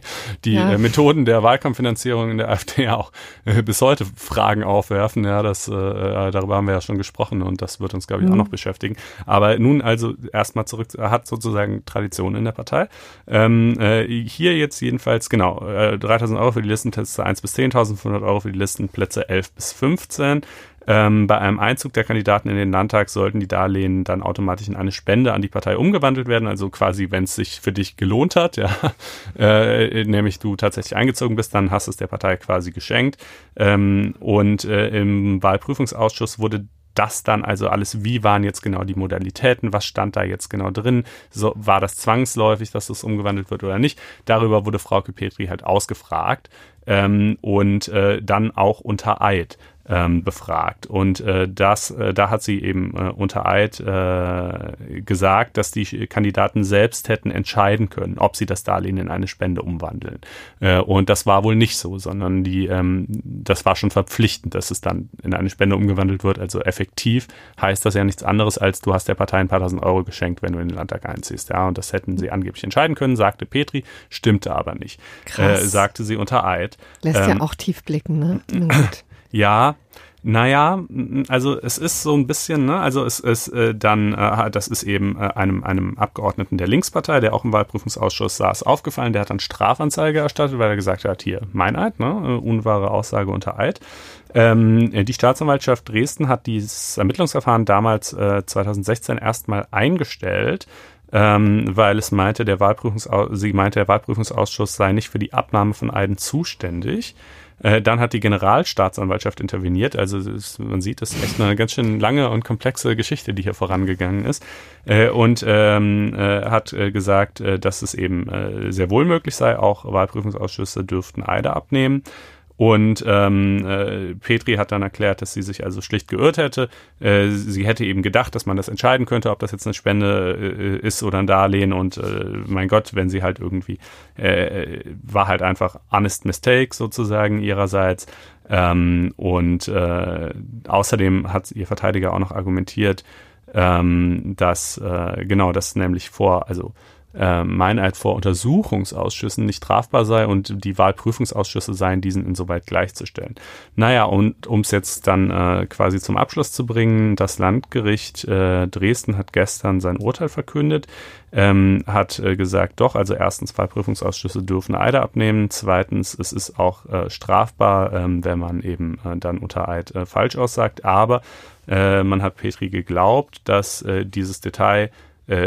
die ja. Methoden der Wahlkampffinanzierung in der AfD ja auch äh, bis heute Fragen aufwerfen. Ja, das, äh, äh, darüber haben wir ja schon gesprochen und das wird uns, glaube ich, mhm. auch noch beschäftigen. Aber nun also erstmal zurück, hat sozusagen Tradition in der Partei. Ähm, äh, hier jetzt jedenfalls, genau, äh, 3000 Euro für die Listenplätze 1 bis 10, 1500 Euro für die Listenplätze 11 bis 15. Ähm, bei einem Einzug der Kandidaten in den Landtag sollten die Darlehen dann automatisch in eine Spende an die Partei umgewandelt werden. Also quasi, wenn es sich für dich gelohnt hat, ja, äh, nämlich du tatsächlich eingezogen bist, dann hast es der Partei quasi geschenkt. Ähm, und äh, im Wahlprüfungsausschuss wurde das dann also alles, wie waren jetzt genau die Modalitäten, was stand da jetzt genau drin, so, war das zwangsläufig, dass das umgewandelt wird oder nicht. Darüber wurde Frau Petri halt ausgefragt ähm, und äh, dann auch unter Eid ähm, befragt. Und äh, das, äh, da hat sie eben äh, unter Eid äh, gesagt, dass die Kandidaten selbst hätten entscheiden können, ob sie das Darlehen in eine Spende umwandeln. Äh, und das war wohl nicht so, sondern die, ähm, das war schon verpflichtend, dass es dann in eine Spende umgewandelt wird. Also effektiv heißt das ja nichts anderes, als du hast der Partei ein paar tausend Euro geschenkt, wenn du in den Landtag einziehst. Ja, und das hätten sie angeblich entscheiden können, sagte Petri, stimmte aber nicht. Krass. Äh, sagte sie unter Eid. Lässt ähm, ja auch tief blicken, ne? Gut. Ja, naja, also es ist so ein bisschen, ne, also es ist äh, dann, äh, das ist eben äh, einem, einem Abgeordneten der Linkspartei, der auch im Wahlprüfungsausschuss saß, aufgefallen, der hat dann Strafanzeige erstattet, weil er gesagt hat, hier, Meineid, ne, äh, unwahre Aussage unter Eid. Ähm, die Staatsanwaltschaft Dresden hat dieses Ermittlungsverfahren damals äh, 2016 erstmal eingestellt, ähm, weil es meinte, der Wahlprüfungsausschuss, sie meinte, der Wahlprüfungsausschuss sei nicht für die Abnahme von Eiden zuständig. Äh, dann hat die Generalstaatsanwaltschaft interveniert. Also ist, man sieht, das ist echt eine ganz schön lange und komplexe Geschichte, die hier vorangegangen ist. Äh, und ähm, äh, hat äh, gesagt, äh, dass es eben sehr wohl möglich sei, auch Wahlprüfungsausschüsse dürften Eide abnehmen. Und ähm, äh, Petri hat dann erklärt, dass sie sich also schlicht geirrt hätte. Äh, sie hätte eben gedacht, dass man das entscheiden könnte, ob das jetzt eine Spende äh, ist oder ein Darlehen. Und äh, mein Gott, wenn sie halt irgendwie äh, war halt einfach honest mistake sozusagen ihrerseits. Ähm, und äh, außerdem hat ihr Verteidiger auch noch argumentiert, ähm, dass äh, genau das nämlich vor, also äh, Meineid vor Untersuchungsausschüssen nicht strafbar sei und die Wahlprüfungsausschüsse seien diesen insoweit gleichzustellen. Naja, und um es jetzt dann äh, quasi zum Abschluss zu bringen, das Landgericht äh, Dresden hat gestern sein Urteil verkündet, ähm, hat äh, gesagt, doch, also erstens, Wahlprüfungsausschüsse dürfen Eide abnehmen, zweitens, es ist auch äh, strafbar, ähm, wenn man eben äh, dann unter Eid falsch aussagt, aber man hat Petri geglaubt, dass dieses Detail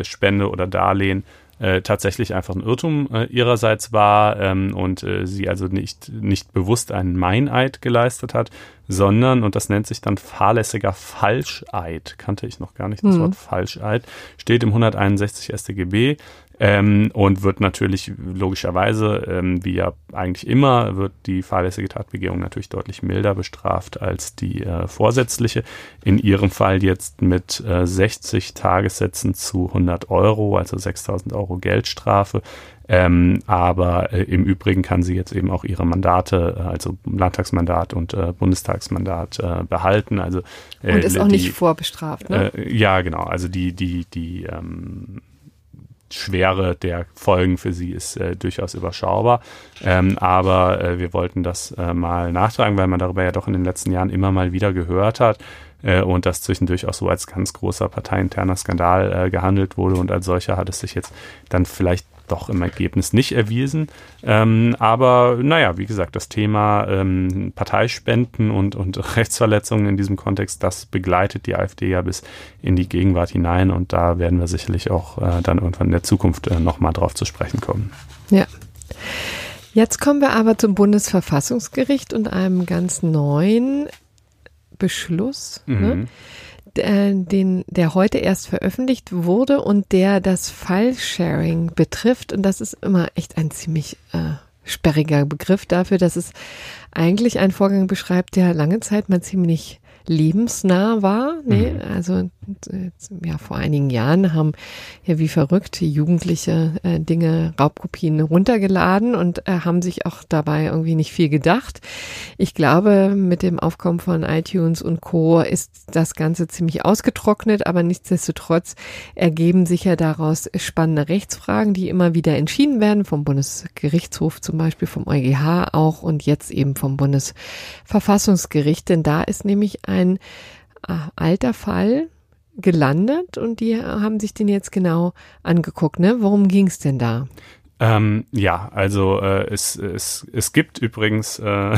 Spende oder Darlehen äh, tatsächlich einfach ein Irrtum äh, ihrerseits war ähm, und äh, sie also nicht, nicht bewusst einen Meineid geleistet hat, sondern, und das nennt sich dann fahrlässiger Falscheid, kannte ich noch gar nicht das mhm. Wort Falscheid, steht im 161 StGB ähm, und wird natürlich logischerweise, ähm, wie ja eigentlich immer, wird die fahrlässige Tatbegehung natürlich deutlich milder bestraft als die äh, vorsätzliche. In ihrem Fall jetzt mit äh, 60 Tagessätzen zu 100 Euro, also 6000 Euro Geldstrafe. Ähm, aber äh, im Übrigen kann sie jetzt eben auch ihre Mandate, äh, also Landtagsmandat und äh, Bundestagsmandat äh, behalten. Also äh, und ist auch die, nicht vorbestraft, ne? Ja, genau. Also die die die ähm, Schwere der Folgen für sie ist durchaus überschaubar. Ähm, aber wir wollten das mal nachtragen, weil man darüber ja doch in den letzten Jahren immer mal wieder gehört hat und das zwischendurch auch so als ganz großer parteiinterner Skandal äh, gehandelt wurde und als solcher hat es sich jetzt dann vielleicht doch im Ergebnis nicht erwiesen. Ähm, aber naja, wie gesagt, das Thema ähm, Parteispenden und, und Rechtsverletzungen in diesem Kontext, das begleitet die AfD ja bis in die Gegenwart hinein und da werden wir sicherlich auch äh, dann irgendwann in der Zukunft äh, nochmal drauf zu sprechen kommen. Ja. Jetzt kommen wir aber zum Bundesverfassungsgericht und einem ganz neuen Beschluss. Ne? Mhm. Ne? Äh, den, der heute erst veröffentlicht wurde und der das File-Sharing betrifft. Und das ist immer echt ein ziemlich äh, sperriger Begriff dafür, dass es eigentlich einen Vorgang beschreibt, der lange Zeit mal ziemlich lebensnah war. Nee, mhm. Also ja, vor einigen Jahren haben ja wie verrückt Jugendliche äh, Dinge, Raubkopien runtergeladen und äh, haben sich auch dabei irgendwie nicht viel gedacht. Ich glaube, mit dem Aufkommen von iTunes und Co. ist das Ganze ziemlich ausgetrocknet, aber nichtsdestotrotz ergeben sich ja daraus spannende Rechtsfragen, die immer wieder entschieden werden, vom Bundesgerichtshof zum Beispiel, vom EuGH auch und jetzt eben vom Bundesverfassungsgericht, denn da ist nämlich ein äh, alter Fall gelandet und die haben sich den jetzt genau angeguckt. Ne? Worum ging es denn da? Ähm, ja, also äh, es, es, es gibt übrigens äh,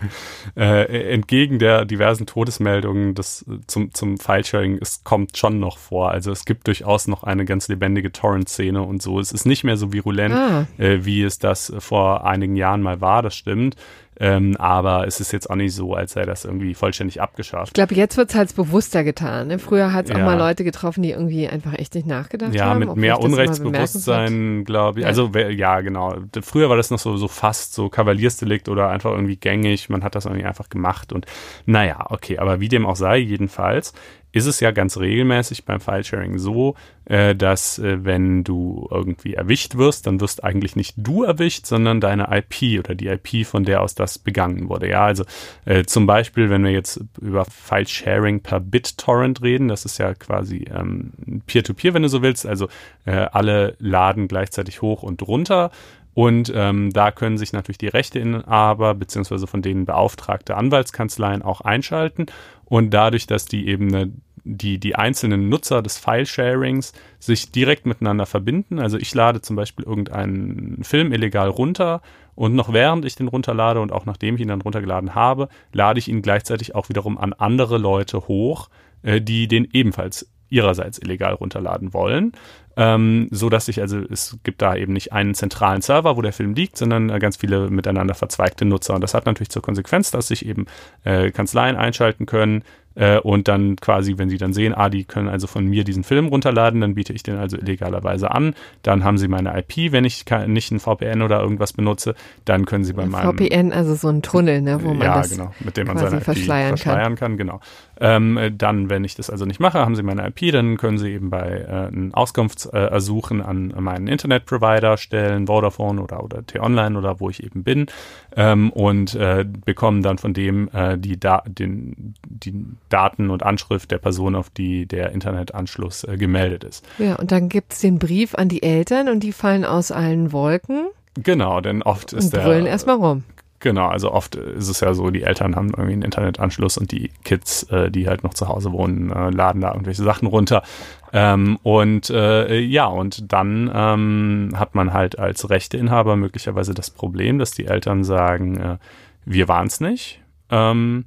äh, entgegen der diversen Todesmeldungen des, zum, zum File-Sharing, es kommt schon noch vor. Also es gibt durchaus noch eine ganz lebendige Torrent-Szene und so. Es ist nicht mehr so virulent, ah. äh, wie es das vor einigen Jahren mal war, das stimmt. Ähm, aber es ist jetzt auch nicht so, als sei das irgendwie vollständig abgeschafft. Ich glaube, jetzt wird es halt bewusster getan. Ne? Früher hat es ja. auch mal Leute getroffen, die irgendwie einfach echt nicht nachgedacht ja, haben. Ja, mit mehr Unrechtsbewusstsein, glaube ich. Ja. Also ja, genau. Früher war das noch so, so fast so Kavaliersdelikt oder einfach irgendwie gängig. Man hat das irgendwie einfach gemacht und naja, okay. Aber wie dem auch sei, jedenfalls ist es ja ganz regelmäßig beim Filesharing so, äh, dass äh, wenn du irgendwie erwischt wirst, dann wirst eigentlich nicht du erwischt, sondern deine IP oder die IP, von der aus das begangen wurde. Ja, also äh, zum Beispiel, wenn wir jetzt über Filesharing per BitTorrent reden, das ist ja quasi ähm, Peer-to-Peer, -Peer, wenn du so willst, also äh, alle laden gleichzeitig hoch und runter. Und ähm, da können sich natürlich die Rechteinhaber beziehungsweise von denen beauftragte Anwaltskanzleien auch einschalten. Und dadurch, dass die eben eine die, die einzelnen Nutzer des File-Sharings sich direkt miteinander verbinden. Also ich lade zum Beispiel irgendeinen Film illegal runter und noch während ich den runterlade und auch nachdem ich ihn dann runtergeladen habe, lade ich ihn gleichzeitig auch wiederum an andere Leute hoch, äh, die den ebenfalls ihrerseits illegal runterladen wollen ähm, so dass sich also es gibt da eben nicht einen zentralen Server, wo der Film liegt, sondern äh, ganz viele miteinander verzweigte Nutzer. Und das hat natürlich zur Konsequenz, dass sich eben äh, Kanzleien einschalten können, äh, und dann quasi, wenn sie dann sehen, ah, die können also von mir diesen Film runterladen, dann biete ich den also illegalerweise an. Dann haben sie meine IP, wenn ich nicht ein VPN oder irgendwas benutze, dann können sie bei meinem VPN, also so ein Tunnel, ne, wo man ja, das genau, mit dem man seine IP verschleiern, verschleiern kann. kann. genau. Ähm, dann, wenn ich das also nicht mache, haben sie meine IP, dann können sie eben bei äh, ein Auskunftsersuchen äh, an meinen Internetprovider stellen, Vodafone oder oder T-Online oder wo ich eben bin ähm, und äh, bekommen dann von dem äh, die, da den, die Daten und Anschrift der Person, auf die der Internetanschluss äh, gemeldet ist. Ja, und dann gibt es den Brief an die Eltern und die fallen aus allen Wolken. Genau, denn oft ist und brüllen erstmal rum. Genau, also oft ist es ja so, die Eltern haben irgendwie einen Internetanschluss und die Kids, äh, die halt noch zu Hause wohnen, äh, laden da irgendwelche Sachen runter. Ähm, und äh, ja, und dann ähm, hat man halt als Rechteinhaber möglicherweise das Problem, dass die Eltern sagen, äh, wir waren es nicht. Ähm,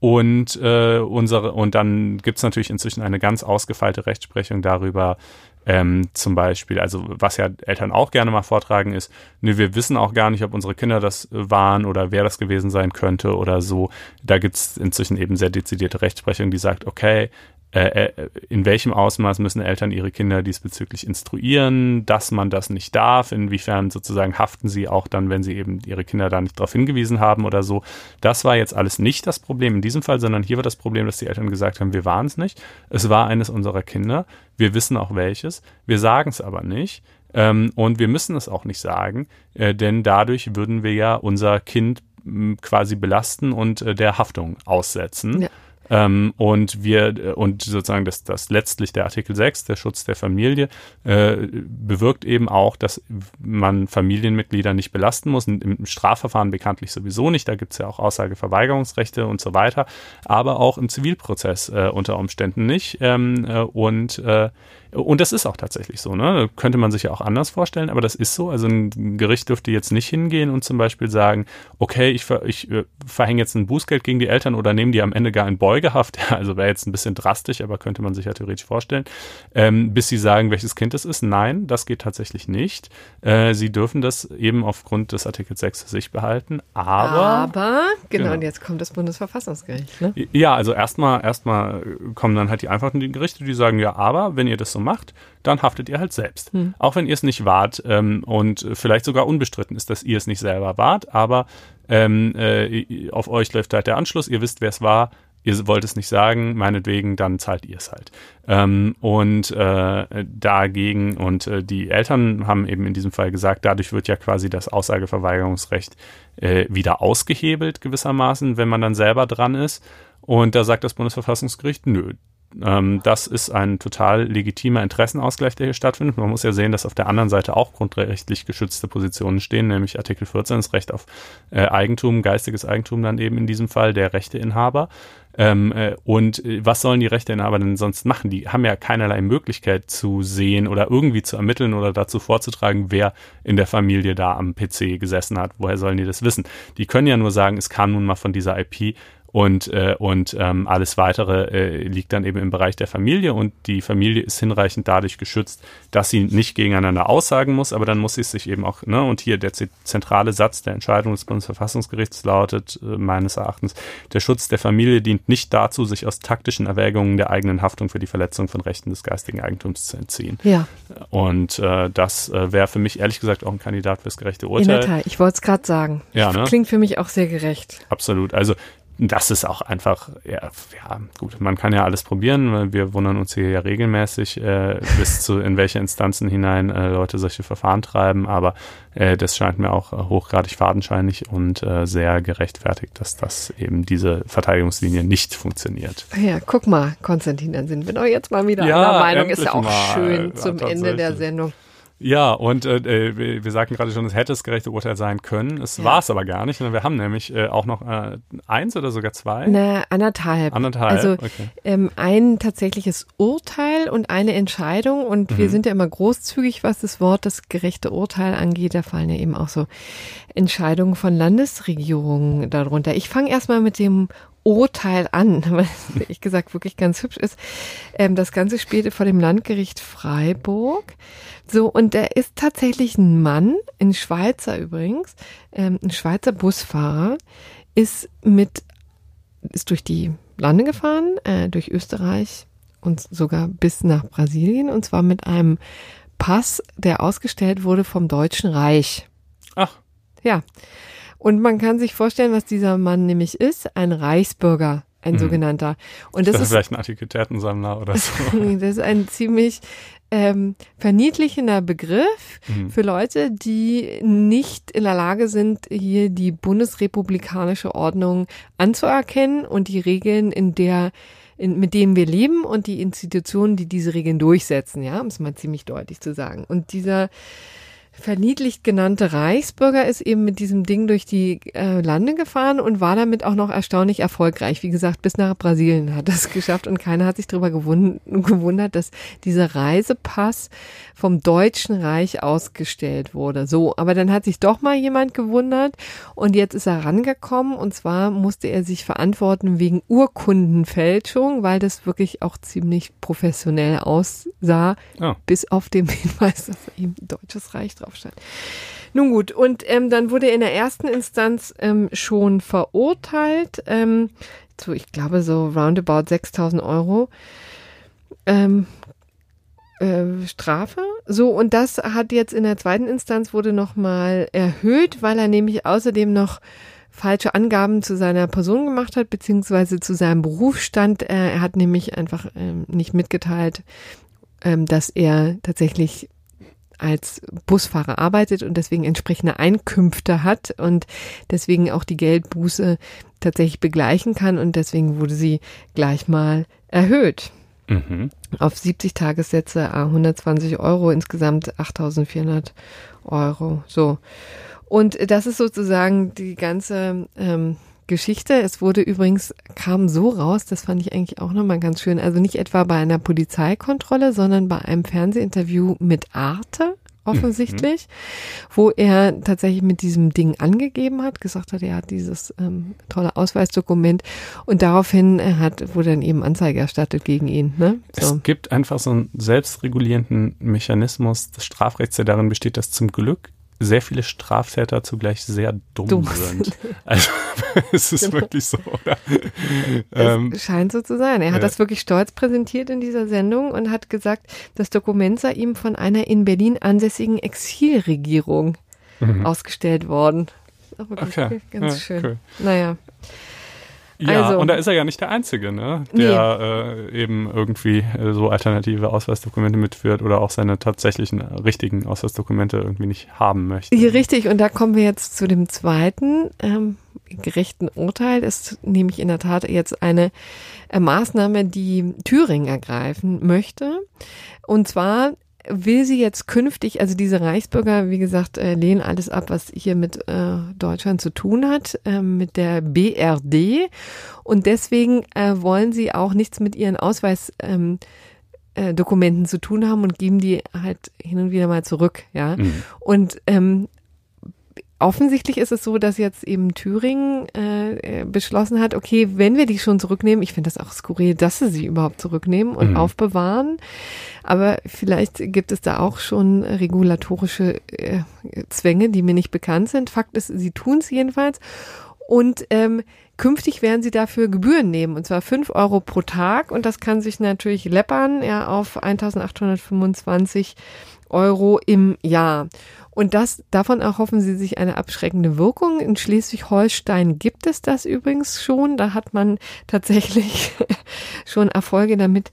und äh, unsere, und dann gibt es natürlich inzwischen eine ganz ausgefeilte Rechtsprechung darüber, ähm, zum Beispiel, also was ja Eltern auch gerne mal vortragen ist, ne, wir wissen auch gar nicht, ob unsere Kinder das waren oder wer das gewesen sein könnte oder so. Da gibt es inzwischen eben sehr dezidierte Rechtsprechung, die sagt, okay, äh, äh, in welchem Ausmaß müssen Eltern ihre Kinder diesbezüglich instruieren, dass man das nicht darf, inwiefern sozusagen haften sie auch dann, wenn sie eben ihre Kinder da nicht darauf hingewiesen haben oder so. Das war jetzt alles nicht das Problem in diesem Fall, sondern hier war das Problem, dass die Eltern gesagt haben, wir waren es nicht. Es war eines unserer Kinder. Wir wissen auch welches. Wir sagen es aber nicht. Ähm, und wir müssen es auch nicht sagen, äh, denn dadurch würden wir ja unser Kind quasi belasten und der Haftung aussetzen. Ja. Ähm, und wir, äh, und sozusagen das, das letztlich der Artikel 6, der Schutz der Familie, äh, bewirkt eben auch, dass man Familienmitglieder nicht belasten muss. Im Strafverfahren bekanntlich sowieso nicht, da gibt es ja auch Aussageverweigerungsrechte und so weiter, aber auch im Zivilprozess äh, unter Umständen nicht. Ähm, äh, und äh, Und das ist auch tatsächlich so, ne? Könnte man sich ja auch anders vorstellen, aber das ist so. Also ein Gericht dürfte jetzt nicht hingehen und zum Beispiel sagen, okay, ich, ver ich äh, verhänge jetzt ein Bußgeld gegen die Eltern oder nehme die am Ende gar in Beugehaft. Also wäre jetzt ein bisschen drastisch, aber könnte man sich ja theoretisch vorstellen. Ähm, bis sie sagen, welches Kind es ist. Nein, das geht tatsächlich nicht. Äh, sie dürfen das eben aufgrund des Artikels 6 für sich behalten. Aber. Aber, genau, genau. und jetzt kommt das Bundesverfassungsgericht. Ne? Ja, also erstmal erstmal kommen dann halt die einfachen Gerichte, die sagen, ja, aber wenn ihr das so macht, dann haftet ihr halt selbst. Hm. Auch wenn ihr es nicht wart ähm, und vielleicht sogar unbestritten ist, dass ihr es nicht selber wart, aber ähm, äh, auf euch läuft halt der Anschluss, ihr wisst, wer es war, ihr wollt es nicht sagen, meinetwegen, dann zahlt ihr es halt. Ähm, und äh, dagegen, und äh, die Eltern haben eben in diesem Fall gesagt, dadurch wird ja quasi das Aussageverweigerungsrecht äh, wieder ausgehebelt gewissermaßen, wenn man dann selber dran ist. Und da sagt das Bundesverfassungsgericht, nö, ähm, das ist ein total legitimer Interessenausgleich, der hier stattfindet. Man muss ja sehen, dass auf der anderen Seite auch grundrechtlich geschützte Positionen stehen, nämlich Artikel 14, das Recht auf äh, Eigentum, geistiges Eigentum dann eben in diesem Fall der Rechteinhaber. Ähm, äh, und äh, was sollen die Rechteinhaber denn sonst machen? Die haben ja keinerlei Möglichkeit zu sehen oder irgendwie zu ermitteln oder dazu vorzutragen, wer in der Familie da am PC gesessen hat. Woher sollen die das wissen? Die können ja nur sagen, es kam nun mal von dieser IP und, äh, und ähm, alles weitere äh, liegt dann eben im Bereich der Familie und die Familie ist hinreichend dadurch geschützt, dass sie nicht gegeneinander aussagen muss, aber dann muss sie sich eben auch, ne, und hier der zentrale Satz der Entscheidung des Bundesverfassungsgerichts lautet äh, meines Erachtens, der Schutz der Familie dient nicht dazu, sich aus taktischen Erwägungen der eigenen Haftung für die Verletzung von Rechten des geistigen Eigentums zu entziehen. Ja. Und äh, das äh, wäre für mich ehrlich gesagt auch ein Kandidat fürs gerechte Urteil. In der Tat, ich wollte es gerade sagen. Ja, ne? Klingt für mich auch sehr gerecht. Absolut. Also das ist auch einfach, ja, ja, gut, man kann ja alles probieren, weil wir wundern uns hier ja regelmäßig, äh, bis zu in welche Instanzen hinein äh, Leute solche Verfahren treiben, aber äh, das scheint mir auch äh, hochgradig fadenscheinig und äh, sehr gerechtfertigt, dass das eben diese Verteidigungslinie nicht funktioniert. Ja, guck mal, Konstantin, dann sind wir doch jetzt mal wieder ja, einer Meinung, ist ja auch mal, schön zum Ende der Sendung. Ja, und äh, äh wir sagten gerade schon, es hätte das gerechte Urteil sein können. Es ja. war es aber gar nicht. Wir haben nämlich äh, auch noch äh, eins oder sogar zwei. Na, anderthalb. Anderthalb. Also okay. ähm, ein tatsächliches Urteil und eine Entscheidung. Und mhm. wir sind ja immer großzügig, was das Wort das gerechte Urteil angeht. Da fallen ja eben auch so Entscheidungen von Landesregierungen darunter. Ich fange erstmal mit dem Urteil an, was ich gesagt wirklich ganz hübsch ist. Ähm, das Ganze spielte vor dem Landgericht Freiburg. So, und er ist tatsächlich ein Mann, ein Schweizer übrigens, ähm, ein Schweizer Busfahrer, ist mit, ist durch die Lande gefahren, äh, durch Österreich und sogar bis nach Brasilien, und zwar mit einem Pass, der ausgestellt wurde vom Deutschen Reich. Ach. Ja. Und man kann sich vorstellen, was dieser Mann nämlich ist, ein Reichsbürger, ein mhm. sogenannter. Und das, das ist vielleicht ein Antiquitätensammler oder so. das ist ein ziemlich ähm, verniedlichender Begriff mhm. für Leute, die nicht in der Lage sind, hier die bundesrepublikanische Ordnung anzuerkennen und die Regeln, in der in, mit denen wir leben und die Institutionen, die diese Regeln durchsetzen, ja, um es mal ziemlich deutlich zu sagen. Und dieser verniedlicht genannte Reichsbürger ist eben mit diesem Ding durch die äh, Lande gefahren und war damit auch noch erstaunlich erfolgreich. Wie gesagt, bis nach Brasilien hat das geschafft und keiner hat sich darüber gewundert, dass dieser Reisepass vom Deutschen Reich ausgestellt wurde. So, aber dann hat sich doch mal jemand gewundert und jetzt ist er rangekommen und zwar musste er sich verantworten wegen Urkundenfälschung, weil das wirklich auch ziemlich professionell aussah, oh. bis auf den Hinweis, dass ihm Deutsches Reich drauf drauf stand. Nun gut, und ähm, dann wurde er in der ersten Instanz ähm, schon verurteilt ähm, zu, ich glaube, so roundabout 6000 Euro ähm, äh, Strafe. So, und das hat jetzt in der zweiten Instanz wurde nochmal erhöht, weil er nämlich außerdem noch falsche Angaben zu seiner Person gemacht hat, beziehungsweise zu seinem Berufsstand. Äh, er hat nämlich einfach ähm, nicht mitgeteilt, ähm, dass er tatsächlich als Busfahrer arbeitet und deswegen entsprechende Einkünfte hat und deswegen auch die Geldbuße tatsächlich begleichen kann und deswegen wurde sie gleich mal erhöht. Mhm. Auf 70 Tagessätze 120 Euro, insgesamt 8400 Euro. So. Und das ist sozusagen die ganze, ähm, Geschichte. Es wurde übrigens, kam so raus, das fand ich eigentlich auch nochmal ganz schön. Also nicht etwa bei einer Polizeikontrolle, sondern bei einem Fernsehinterview mit Arte offensichtlich, mhm. wo er tatsächlich mit diesem Ding angegeben hat, gesagt hat, er hat dieses ähm, tolle Ausweisdokument und daraufhin er hat, wurde dann eben Anzeige erstattet gegen ihn. Ne? So. Es gibt einfach so einen selbstregulierenden Mechanismus des Strafrechts, der darin besteht, dass zum Glück sehr viele Straftäter zugleich sehr dumm, dumm. sind. Also es ist wirklich so, oder? Ähm, es scheint so zu sein. Er hat äh, das wirklich stolz präsentiert in dieser Sendung und hat gesagt, das Dokument sei ihm von einer in Berlin ansässigen Exilregierung mhm. ausgestellt worden. okay. Ganz ja, schön. Cool. Naja. Ja, also, und da ist er ja nicht der Einzige, ne? der nee. äh, eben irgendwie äh, so alternative Ausweisdokumente mitführt oder auch seine tatsächlichen äh, richtigen Ausweisdokumente irgendwie nicht haben möchte. Richtig, und da kommen wir jetzt zu dem zweiten ähm, gerechten Urteil. Das ist nämlich in der Tat jetzt eine äh, Maßnahme, die Thüringen ergreifen möchte. Und zwar will sie jetzt künftig, also diese Reichsbürger, wie gesagt, äh, lehnen alles ab, was hier mit äh, Deutschland zu tun hat, äh, mit der BRD. Und deswegen äh, wollen sie auch nichts mit ihren Ausweisdokumenten ähm, äh, Dokumenten zu tun haben und geben die halt hin und wieder mal zurück, ja. Mhm. Und ähm, offensichtlich ist es so, dass jetzt eben Thüringen äh, beschlossen hat, okay, wenn wir die schon zurücknehmen, ich finde das auch skurril, dass sie sie überhaupt zurücknehmen und mhm. aufbewahren, aber vielleicht gibt es da auch schon regulatorische äh, Zwänge, die mir nicht bekannt sind. Fakt ist, sie tun es jedenfalls und ähm, Künftig werden sie dafür Gebühren nehmen, und zwar fünf Euro pro Tag. Und das kann sich natürlich läppern, ja, auf 1825 Euro im Jahr. Und das, davon erhoffen sie sich eine abschreckende Wirkung. In Schleswig-Holstein gibt es das übrigens schon. Da hat man tatsächlich schon Erfolge damit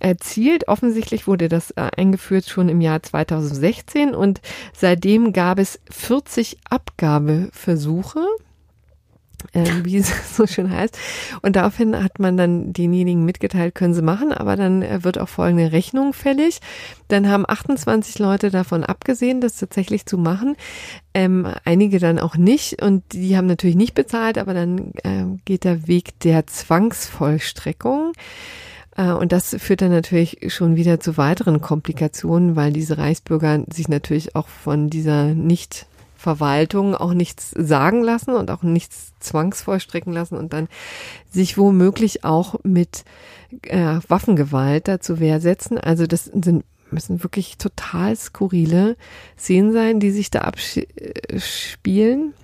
erzielt. Offensichtlich wurde das äh, eingeführt schon im Jahr 2016 und seitdem gab es 40 Abgabeversuche äh, wie es so schön heißt. Und daraufhin hat man dann denjenigen mitgeteilt, können sie machen, aber dann äh, wird auch folgende Rechnung fällig. Dann haben 28 Leute davon abgesehen, das tatsächlich zu machen. Ähm, einige dann auch nicht und die haben natürlich nicht bezahlt, aber dann äh, geht der Weg der Zwangsvollstreckung. Äh, und das führt dann natürlich schon wieder zu weiteren Komplikationen, weil diese Reichsbürger sich natürlich auch von dieser nicht Verwaltung auch nichts sagen lassen und auch nichts zwangsvollstrecken lassen und dann sich womöglich auch mit äh, Waffengewalt dazu Wehr setzen. Also das sind müssen wirklich total skurrile Szenen sein, die sich da abspielen.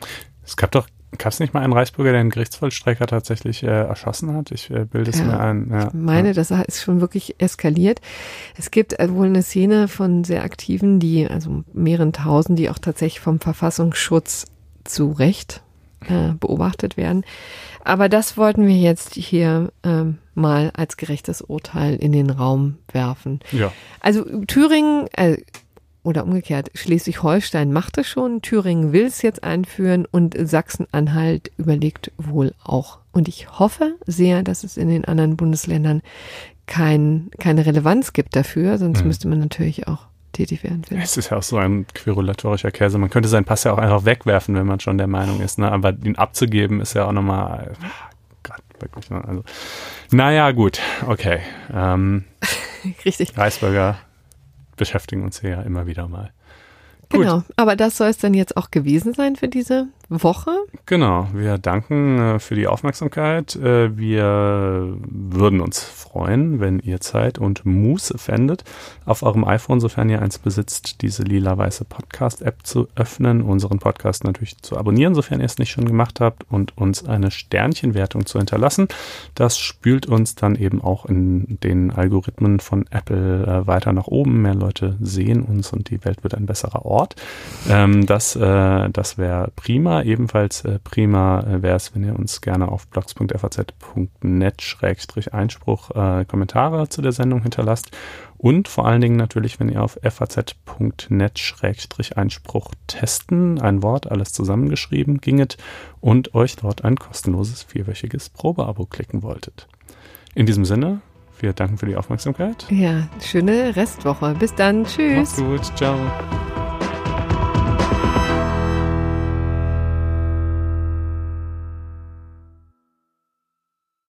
Es gab doch Gab es nicht mal einen Reichsbürger, der einen Gerichtsvollstrecker tatsächlich äh, erschossen hat? Ich äh, bilde es ja, mir ein. Ja, ich meine, ja. das ist schon wirklich eskaliert. Es gibt äh, wohl eine Szene von sehr Aktiven, die, also mehreren Tausend, die auch tatsächlich vom Verfassungsschutz zu Recht äh, beobachtet werden. Aber das wollten wir jetzt hier ähm, mal als gerechtes Urteil in den Raum werfen. Ja. Also Thüringen, äh, oder umgekehrt, Schleswig-Holstein macht es schon, Thüringen will es jetzt einführen und Sachsen-Anhalt überlegt wohl auch. Und ich hoffe sehr, dass es in den anderen Bundesländern kein, keine Relevanz gibt dafür, sonst mhm. müsste man natürlich auch tätig werden. Finde. Es ist ja auch so ein querulatorischer Käse. Man könnte seinen Pass ja auch einfach wegwerfen, wenn man schon der Meinung ist. Ne? Aber ihn abzugeben ist ja auch nochmal, Gott, wirklich. Ne? Also, naja, gut, okay. Ähm, Richtig. Reisburger beschäftigen uns ja immer wieder mal. Genau, aber das soll es dann jetzt auch gewesen sein für diese Woche. Genau, wir danken äh, für die Aufmerksamkeit. Äh, wir würden uns freuen, wenn ihr Zeit und Muße fändet, auf eurem iPhone, sofern ihr eins besitzt, diese lila-weiße Podcast-App zu öffnen, unseren Podcast natürlich zu abonnieren, sofern ihr es nicht schon gemacht habt, und uns eine Sternchenwertung zu hinterlassen. Das spült uns dann eben auch in den Algorithmen von Apple äh, weiter nach oben. Mehr Leute sehen uns und die Welt wird ein besserer Ort. Ähm, das das wäre prima. Ebenfalls äh, prima äh, wäre es, wenn ihr uns gerne auf blogs.faz.net-einspruch äh, Kommentare zu der Sendung hinterlasst und vor allen Dingen natürlich, wenn ihr auf faz.net-einspruch testen, ein Wort, alles zusammengeschrieben, ginget und euch dort ein kostenloses vierwöchiges Probeabo klicken wolltet. In diesem Sinne, wir danken für die Aufmerksamkeit. Ja, schöne Restwoche. Bis dann. Tschüss. Macht's gut. Ciao.